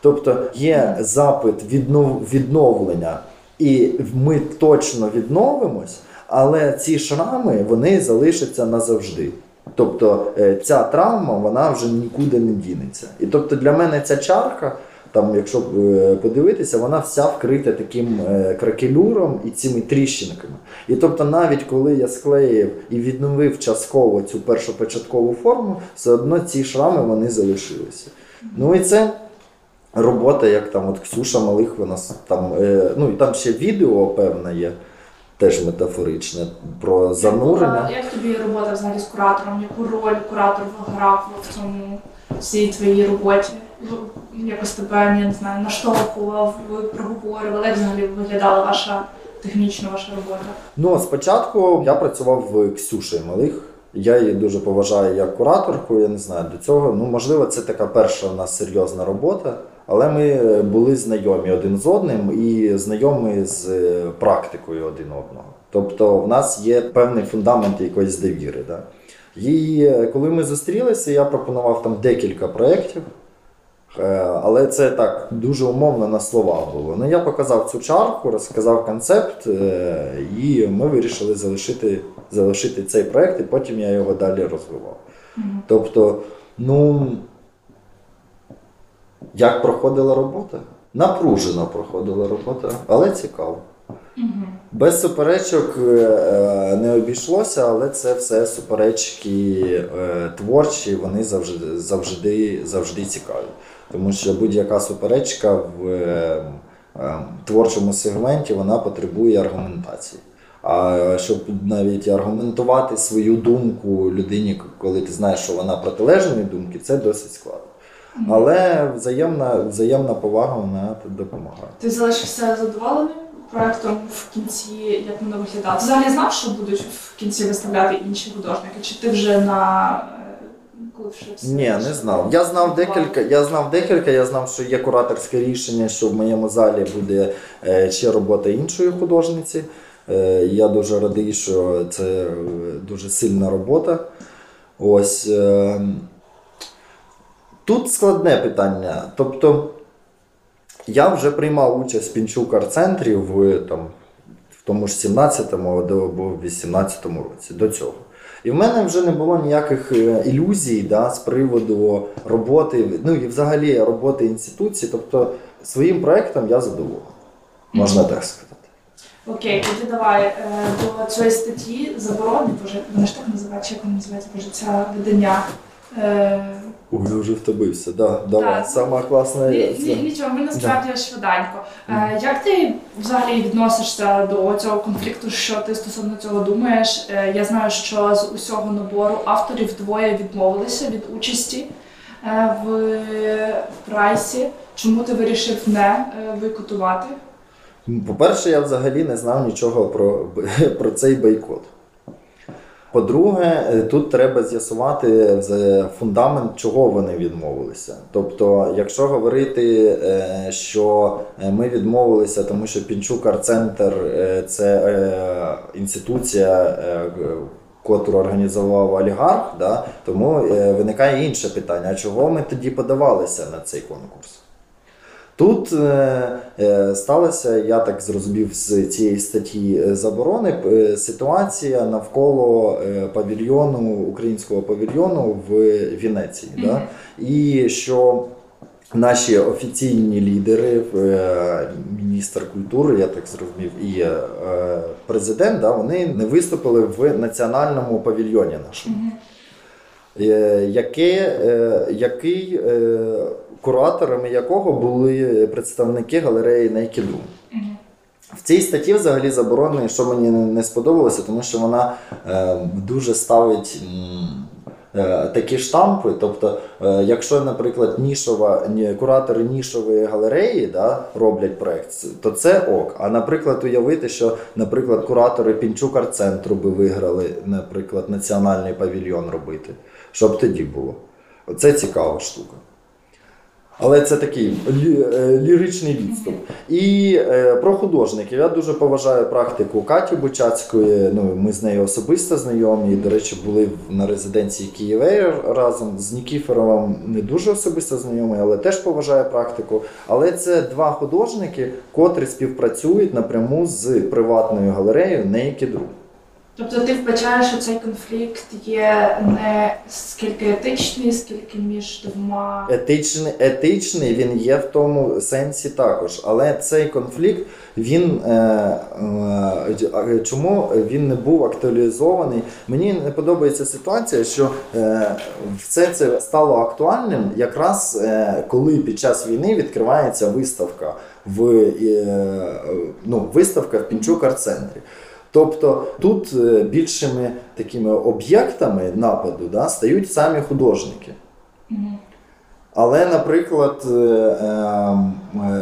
Тобто є запит віднов, відновлення, і ми точно відновимось, але ці шрами вони залишаться назавжди. Тобто е, ця травма вона вже нікуди не дінеться. І тобто для мене ця чарка, там, якщо е, подивитися, вона вся вкрита таким е, кракелюром і цими тріщинками. І тобто, навіть коли я склеїв і відновив частково цю першопочаткову форму, все одно ці шрами вони залишилися. Ну і це робота, як там от Ксюша Малих, вона там, ну і там ще відео певне є, теж метафоричне, про занурення. Як тобі робота взагалі з куратором? Яку роль куратор грав в цьому всій твоїй роботі? Ну, Якось тебе, я не знаю, наштовхував, ви проговорювали, як взагалі виглядала ваша технічна ваша робота? Ну, спочатку я працював в Ксюші Малих. Я її дуже поважаю як кураторку. Я не знаю до цього. Ну, можливо, це така перша у нас серйозна робота, але ми е, були знайомі один з одним і знайомі з е, практикою один одного. Тобто, в нас є певний фундамент якоїсь довіри. Да? І е, коли ми зустрілися, я пропонував там декілька проєктів. Але це так дуже умовно на словах було. Ну я показав цю чарку, розказав концепт, і ми вирішили залишити, залишити цей проект, і потім я його далі розвивав. Тобто, ну як проходила робота? Напружено проходила робота, але цікаво. Без суперечок е, е, не обійшлося, але це все суперечки е, творчі, вони завжди, завжди, завжди цікаві. Тому що будь-яка суперечка в творчому сегменті вона потребує аргументації. А щоб навіть аргументувати свою думку людині, коли ти знаєш, що вона протилежної думки, це досить складно. Але взаємна, взаємна повага вона допомагає. Ти залишився задоволеним проектом в кінці, як воно виглядало? Ти взагалі знав, що будуть в кінці виставляти інші художники? Чи ти вже на е, Ні, не знав. Я знав декілька. Я знав декілька. Я знав, що є кураторське рішення, що в моєму залі буде е, ще робота іншої художниці. Е, Я дуже радий, що це дуже сильна робота. Ось е, тут складне питання. Тобто, я вже приймав участь в Пінчук арт-центрі в, там, в тому ж 17-му або 18-му році до цього. І в мене вже не було ніяких е, ілюзій да, з приводу роботи, ну і взагалі роботи інституції. Тобто своїм проектом я задоволений, можна так сказати. Окей, тоді давай е, до цієї статті заборони, боже, вона ж так називається, як вона називається, боже, це видання. Е, Ой, я вже втомився. Да, давай. Так. Сама класна. ні, ні, нічого, ми насправді швиденько. Е, як ти взагалі відносишся до цього конфлікту? Що ти стосовно цього думаєш? Е, я знаю, що з усього набору авторів двоє відмовилися від участі е, в прайсі. Чому ти вирішив не е, бойкотувати? По-перше, я взагалі не знав нічого про, про цей бойкот. По-друге, е, тут треба з'ясувати фундамент, чого вони відмовилися. Тобто, якщо говорити, е, що е, ми відмовилися, тому що Пінчук Арт-центр це інституція, котру організував олігарх, да, тому виникає інше питання: а чого ми тоді подавалися на цей конкурс? Тут е, е, сталася, я так зрозумів з цієї статті е, заборони, е, ситуація навколо павільйону, українського павільйону в Венеції. Да? І що наші офіційні лідери, е, міністр культури, я так зрозумів, і е, президент, да, вони не виступили в національному павільйоні нашому. Е, яке, е, який, е, кураторами якого були представники галереї Room. В цій статті взагалі заборонено, що мені не- сподобалося, тому що вона е, дуже ставить е, такі штампи. Тобто, е, якщо, наприклад, нішова, куратори нішової галереї да, роблять проект, то це ок. А наприклад, уявити, що, наприклад, куратори Пінчук арт-центру би виграли, наприклад, національний павільйон робити. Що б тоді було? Оце цікава штука. Але це такий лі, е, ліричний відступ. І е, про художників. Я дуже поважаю практику Каті Бучацької. Ну, ми з нею особисто знайомі. До речі, були на резиденції Києвей разом з Нікіфоровим не дуже особисто знайомий, але теж поважаю практику. Але це два художники, котрі співпрацюють напряму з приватною галереєю Room. Тобто ти вбачаєш, що цей конфлікт є не скільки етичний, скільки між двома. Етичний, етичний він є в тому сенсі також, але цей конфлікт він е, е, чому він не був актуалізований? Мені не подобається ситуація, що е, все це стало актуальним якраз е, коли під час війни відкривається виставка в е, ну, виставка в Пінчук арт-центрі. Тобто тут е, більшими такими об'єктами нападу да, стають самі художники. Але, наприклад, е, ем,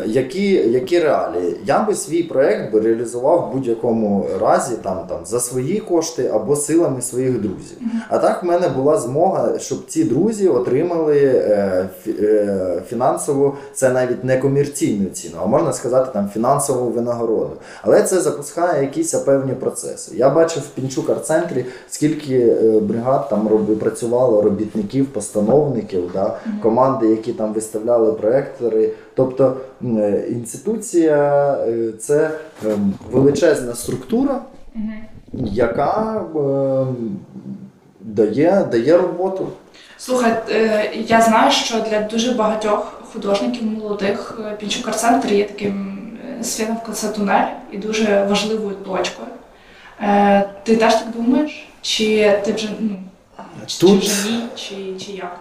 які, які реалії? Я би свій проект би реалізував в будь-якому разі там, там, за свої кошти або силами своїх друзів. А так в мене була змога, щоб ці друзі отримали е, е, фінансову, це навіть не комерційну ціну, а можна сказати там фінансову винагороду. Але це запускає якісь певні процеси. Я бачив в Пінчук арт-центрі, скільки е, бригад там роби, працювало робітників, постановників, да, команди, які там виставляли проектори. Тобто е, інституція е, це ем, величезна структура, яка ем, дає, дає роботу. Слухай, е, я знаю, що для дуже багатьох художників молодих Пінчук арт-центр є таким світом в конце тунелі і дуже важливою точкою. Ти теж так думаєш? Чи ти вже ну чи, чи вже ні, чи, чи як?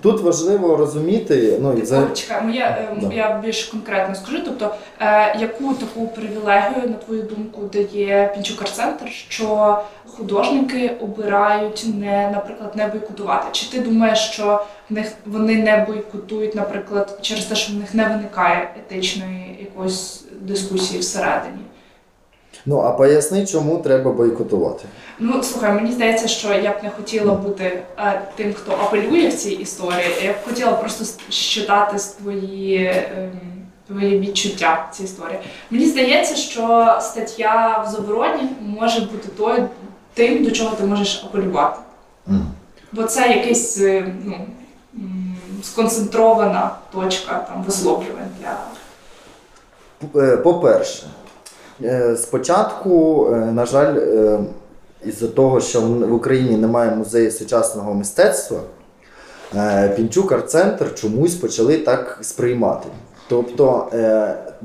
Тут важливо розуміти, ну і за чекай, моє, е, Да. я більш конкретно скажу. Тобто, е, яку таку привілегію, на твою думку, дає Пінчук арт-центр, що художники обирають не, наприклад, не бойкотувати? Чи ти думаєш, що в них вони не бойкотують, наприклад, через те, що в них не виникає етичної якоїсь дискусії всередині? Ну а поясни, чому треба бойкотувати. Ну слухай, мені здається, що я б не хотіла бути е, тим, хто апелює в цій історії. Я б хотіла просто с- щитати з твої, ем, твої відчуття в цій історії. Мені здається, що стаття в забороні може бути той, тим, до чого ти можеш апелювати. Мгм. Бо це якась е, ну, сконцентрована точка там висловлювань для. Е, По-перше, е, спочатку, е, на жаль, е, із-за того, що в Україні немає музею сучасного мистецтва, е, Пінчук арт-центр чомусь почали так сприймати. Тобто е,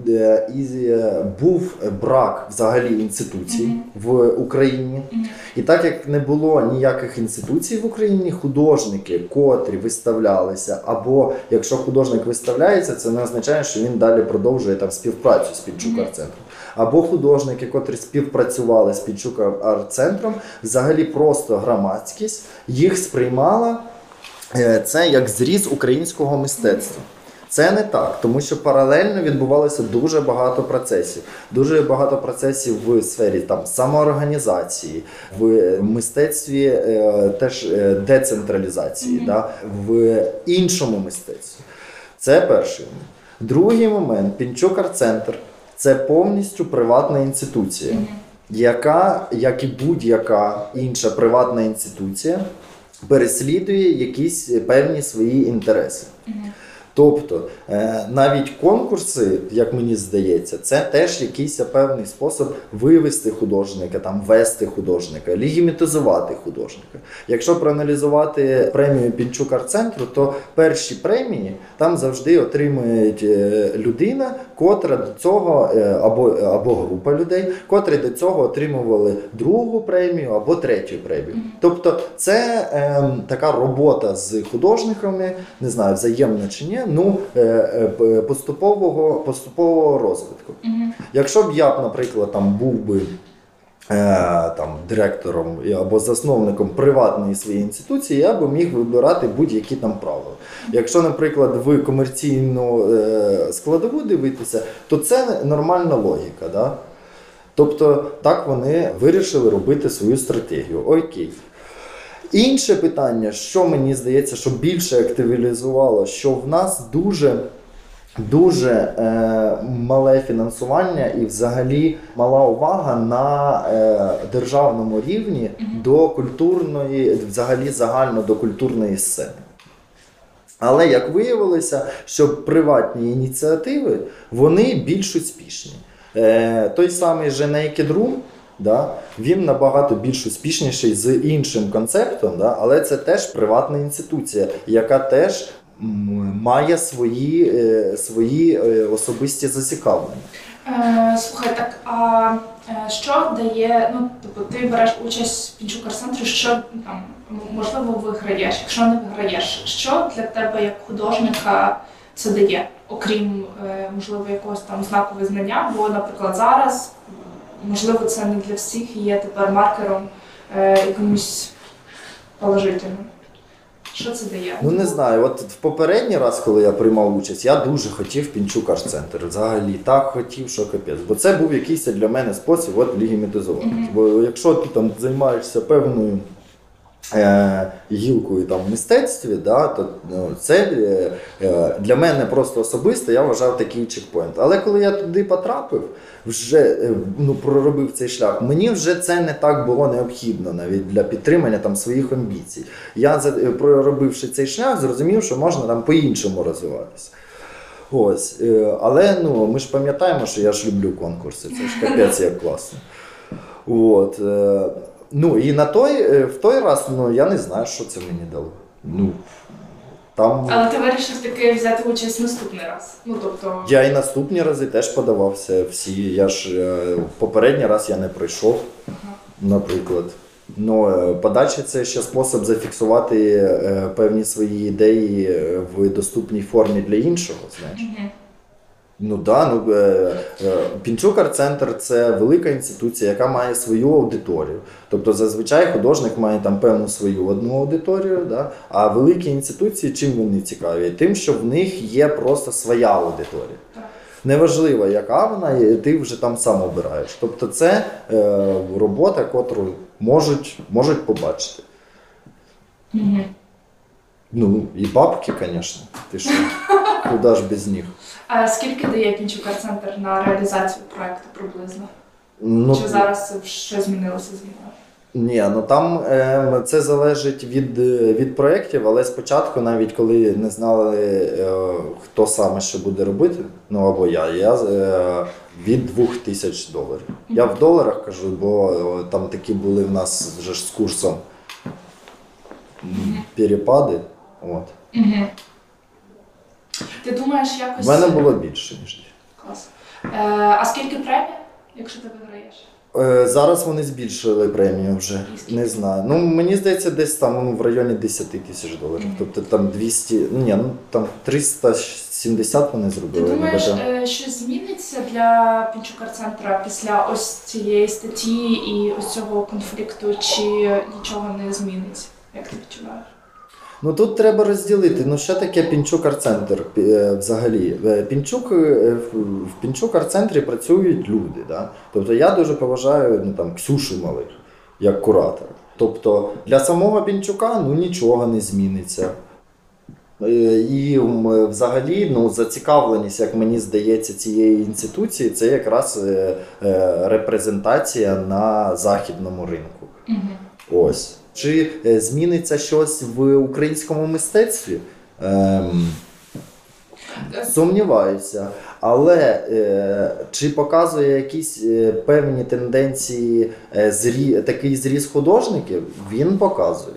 е, е, був брак взагалі інституцій в Україні. І так як не було ніяких інституцій в Україні, художники, котрі виставлялися, або якщо художник виставляється, це не означає, що він далі продовжує там співпрацю з Пінчук арт-центром. Або художники, котрі співпрацювали з Пінчук арт-центром, взагалі просто громадськість їх сприймала е, це як зріз українського мистецтва. Це не так, тому що паралельно відбувалося дуже багато процесів. Дуже багато процесів в сфері там самоорганізації, в мистецтві е, теж е, децентралізації, да, в іншому мистецтві. Це перший момент. Другий момент Пінчук арт-центр це повністю приватна інституція, яка, як і будь-яка інша приватна інституція, переслідує якісь певні свої інтереси. Тобто е, навіть конкурси, як мені здається, це теж якийсь певний спосіб вивести художника, там вести художника, легімітизувати художника. Якщо проаналізувати премію Пінчук арт-центру, то перші премії там завжди отримує е, людина, котра до цього е, або, або група людей, котрі до цього отримували другу премію або третю премію. Тобто, це е, така робота з художниками, не знаю, взаємно чи ні, ну е, е, п- поступового, поступового розвитку. Якщо б я наприклад, там був би. е, Там директором або засновником приватної своєї інституції, я би міг вибирати будь-які там правила. Якщо, наприклад, в комерційну е, складову дивитися, то це нормальна логіка. Да? Тобто так вони вирішили робити свою стратегію. Окей. Інше питання, що мені здається, що більше активізувало, що в нас дуже. Дуже е, мале фінансування і взагалі мала увага на е, державному рівні до культурної, взагалі загально до культурної сцени. Але як виявилося, що приватні ініціативи вони більш успішні. Е, той самий же Naked Room, да, він набагато більш успішніший з іншим концептом, да, але це теж приватна інституція, яка теж має свої, е, свої е, особисті зацікавлення. Е, слухай, так а що дає, ну, типу, ти береш участь в Пінчук арт-центрі, що там, можливо, виграєш, якщо не виграєш, що для тебе як художника це дає, окрім, можливо, якогось там знаку визнання, бо, наприклад, зараз, можливо, це не для всіх і є тепер маркером е, якимось положительним. Що це дає? Ну не знаю, от в попередній раз, коли я приймав участь, я дуже хотів Пінчук арт-центр. Взагалі так хотів, що капець. Бо це був якийсь для мене спосіб от легімітизувати. Бо якщо ти там займаєшся певною гілкою там в мистецтві, да, то ну, це е, е, для мене просто особисто я вважав такий чекпоінт. Але коли я туди потрапив, вже е, ну, проробив цей шлях, мені вже це не так було необхідно навіть для підтримання там своїх амбіцій. Я е, проробивши цей шлях, зрозумів, що можна там по-іншому розвиватися. Ось, е, але ну, ми ж пам'ятаємо, що я ж люблю конкурси, це ж капець як класно. От, е, ну і на той, е, в той раз ну, я не знаю, що це мені дало. Ну, там Але ти вирішив таки взяти участь наступний раз. Ну тобто. я і наступні рази теж подавався всі. Я ж е, попередній раз я не пройшов, наприклад. Ну, е, подача це ще спосіб зафіксувати е, певні свої ідеї в доступній формі для іншого. Знаєш. Мгм. Ну да, ну е, е, Пінчук арт-центр це велика інституція, яка має свою аудиторію. Тобто зазвичай художник має там певну свою одну аудиторію, да? а великі інституції чим вони цікаві? Тим, що в них є просто своя аудиторія. Неважливо, яка вона, і ти вже там сам обираєш. Тобто це е, робота, котру можуть, можуть побачити. Мгм. Ну, і бабки, звісно. Ти що? Куди ж без них? А скільки дає Пінчук арт-центр на реалізацію проекту приблизно? Ну, Чи зараз ще змінилося з війною? Ні, ну там е, це залежить від, е, від проєктів, але спочатку, навіть коли не знали, е, хто саме що буде робити, ну або я, я е, від 2 тисяч доларів. Я в доларах кажу, бо е, там такі були в нас вже ж з курсом перепади. От. Угу. Ти думаєш якось. В мене було більше, ніж дві. Клас. Е, а скільки премія, якщо ти виграєш? Е, Зараз вони збільшили премію вже. Скільки? Не знаю. Ну мені здається, десь там ну, в районі 10 тисяч доларів. Тобто там 200, ну ні, ну там 370 вони Ти зробили. думаєш, ніби, е, що зміниться для Пінчукар центра після ось цієї статті і ось цього конфлікту, чи нічого не зміниться? Як ти відчуваєш? Ну тут треба розділити. Ну що таке Пінчук арт-центр е, взагалі? Е, Пінчук, е, в Пінчук арт-центрі працюють люди. Да? Тобто я дуже поважаю ну, там, Ксюшу Малих як куратора. Тобто для самого Пінчука ну, нічого не зміниться. І взагалі ну, зацікавленість, як мені здається, цієї інституції це якраз репрезентація на західному ринку. Угу. Ось. Чи е, зміниться щось в українському мистецтві? Ем, сумніваюся. Але е, чи показує якісь е, певні тенденції е, зрі, такий зріз художників? Він показує.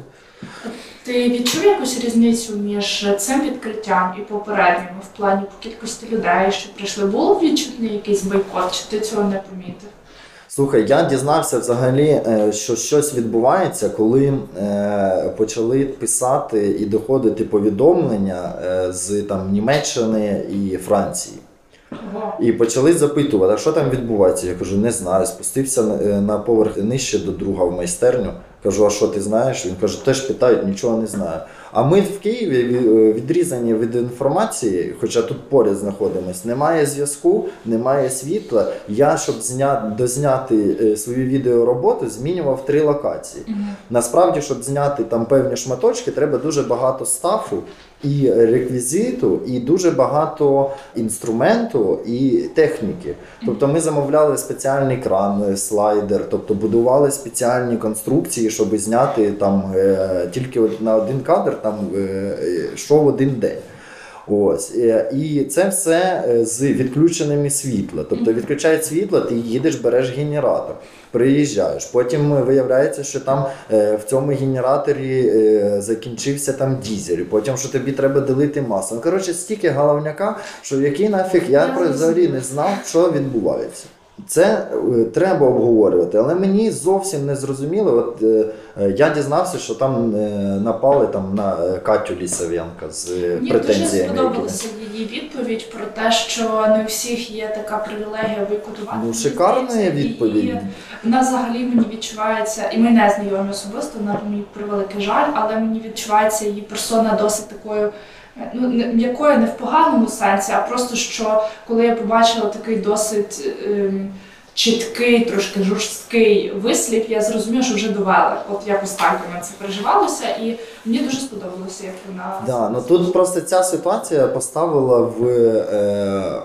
Ти відчув якусь різницю між цим відкриттям і попередніми в плані по кількості людей, що прийшли? Було відчутний якийсь бойкот, чи ти цього не помітив? Слухай, я дізнався взагалі, е, що щось відбувається, коли е, почали писати і доходити повідомлення е, з там Німеччини і Франції. І почали запитувати, а що там відбувається. Я кажу, не знаю. Спустився на- на поверх нижче до друга в майстерню. Кажу, а що ти знаєш? Він каже, теж питають, нічого не знаю. А ми в Києві е, відрізані від інформації, хоча тут поряд знаходимось, немає зв'язку, немає світла. Я, щоб зня... дозняти е, свою відеороботу, змінював три локації. Насправді, щоб зняти там певні шматочки, треба дуже багато стафу і реквізиту, і дуже багато інструменту і техніки. Тобто ми замовляли спеціальний кран, е, слайдер, тобто будували спеціальні конструкції, щоб зняти там е, тільки на один кадр там що в один день. Ось е, і це все е, з відключеними світла. Тобто відключають світло, ти їдеш, береш генератор, приїжджаєш. Потім е, виявляється, що там в цьому генераторі закінчився там дізель. Потім що тобі треба ділити масло. Ну коротше, стільки головняка, що який нафіг я Я взагалі не знав, що відбувається. Це е, треба обговорювати, але мені зовсім не зрозуміло. От е, е, я дізнався, що там е, напали там на е, Катю Лісавенка з е, Мені дуже сподобалася її відповідь про те, що не у всіх є така привілегія бойкотувати. Ну, шикарна здається. відповідь. І вона взагалі мені відчувається, і ми не знайомі особисто, на мій превеликий жаль, але мені відчувається її персона досить такою. Ну, не- м'якою не в поганому сенсі, а просто що коли я побачила такий досить ем, чіткий, трошки жорсткий вислів, я зрозуміла, що вже довела. От якось так для це переживалося, і мені дуже сподобалося, як вона Да, ну тут просто ця ситуація поставила в е,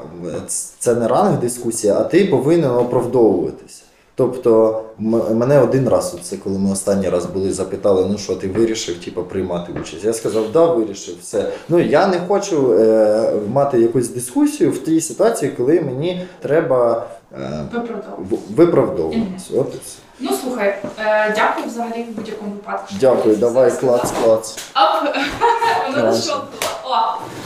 це не ранг дискусія, а ти повинен оправдовуватись. Тобто мене один раз, це коли ми останній раз були, запитали, ну що ти вирішив типу, приймати участь. Я сказав, да, вирішив все. Ну я не хочу е, мати якусь дискусію в тій ситуації, коли мені треба е, виправдовувала. в- виправдовуватись. От і. Ну слухай, е, дякую взагалі в будь-якому випадку. Дякую, давай клац, клац. Ап, воно. О,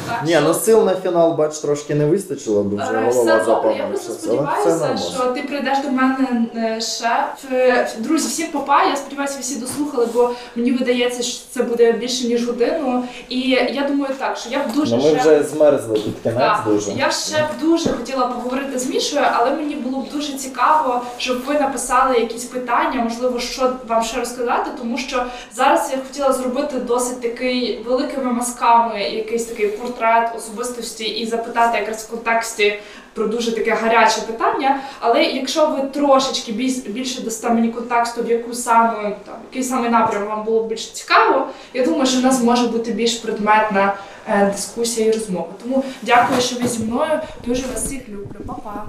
так. Ні, ну сил на фінал, бач, трошки не вистачило, бо вже Е, голова добре, я просто сподіваюся, що ти прийдеш до мене е, шеф. Е, Друзі, всім папа. Я сподіваюся, ви всі дослухали, бо мені видається, що це буде більше ніж годину. І я думаю так, що я б дуже Ну ми ще- вже змерзли під кінець Так, дуже. Я ще б дуже хотіла поговорити з Мішою, але мені було б дуже цікаво, щоб ви написали якісь питання, можливо, що вам ще розказати, тому що зараз я хотіла зробити досить такий великими мазками якийсь такий портрет особистості і запитати якраз в контексті про дуже таке гаряче питання. Але якщо ви трошечки більше дасте мені контексту, в яку саме там який саме напрям вам було більш цікаво, я думаю, що в нас може бути більш предметна е, дискусія і розмова. Тому дякую, що ви зі мною. Дуже вас всіх люблю. Па-па.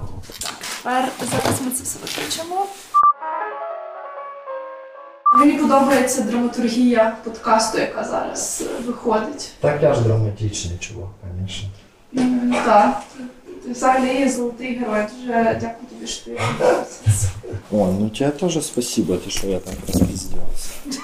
Тепер зараз ми це все виключимо. Мені подобається драматургія подкасту, яка зараз е, виходить. Так я ж драматичний чувак, звісно. М, Так. Ти взагалі золотий герой. Дуже дякую тобі, що ти подобається. О, ну тебе теж спасибо, ти що я там розпіздявся.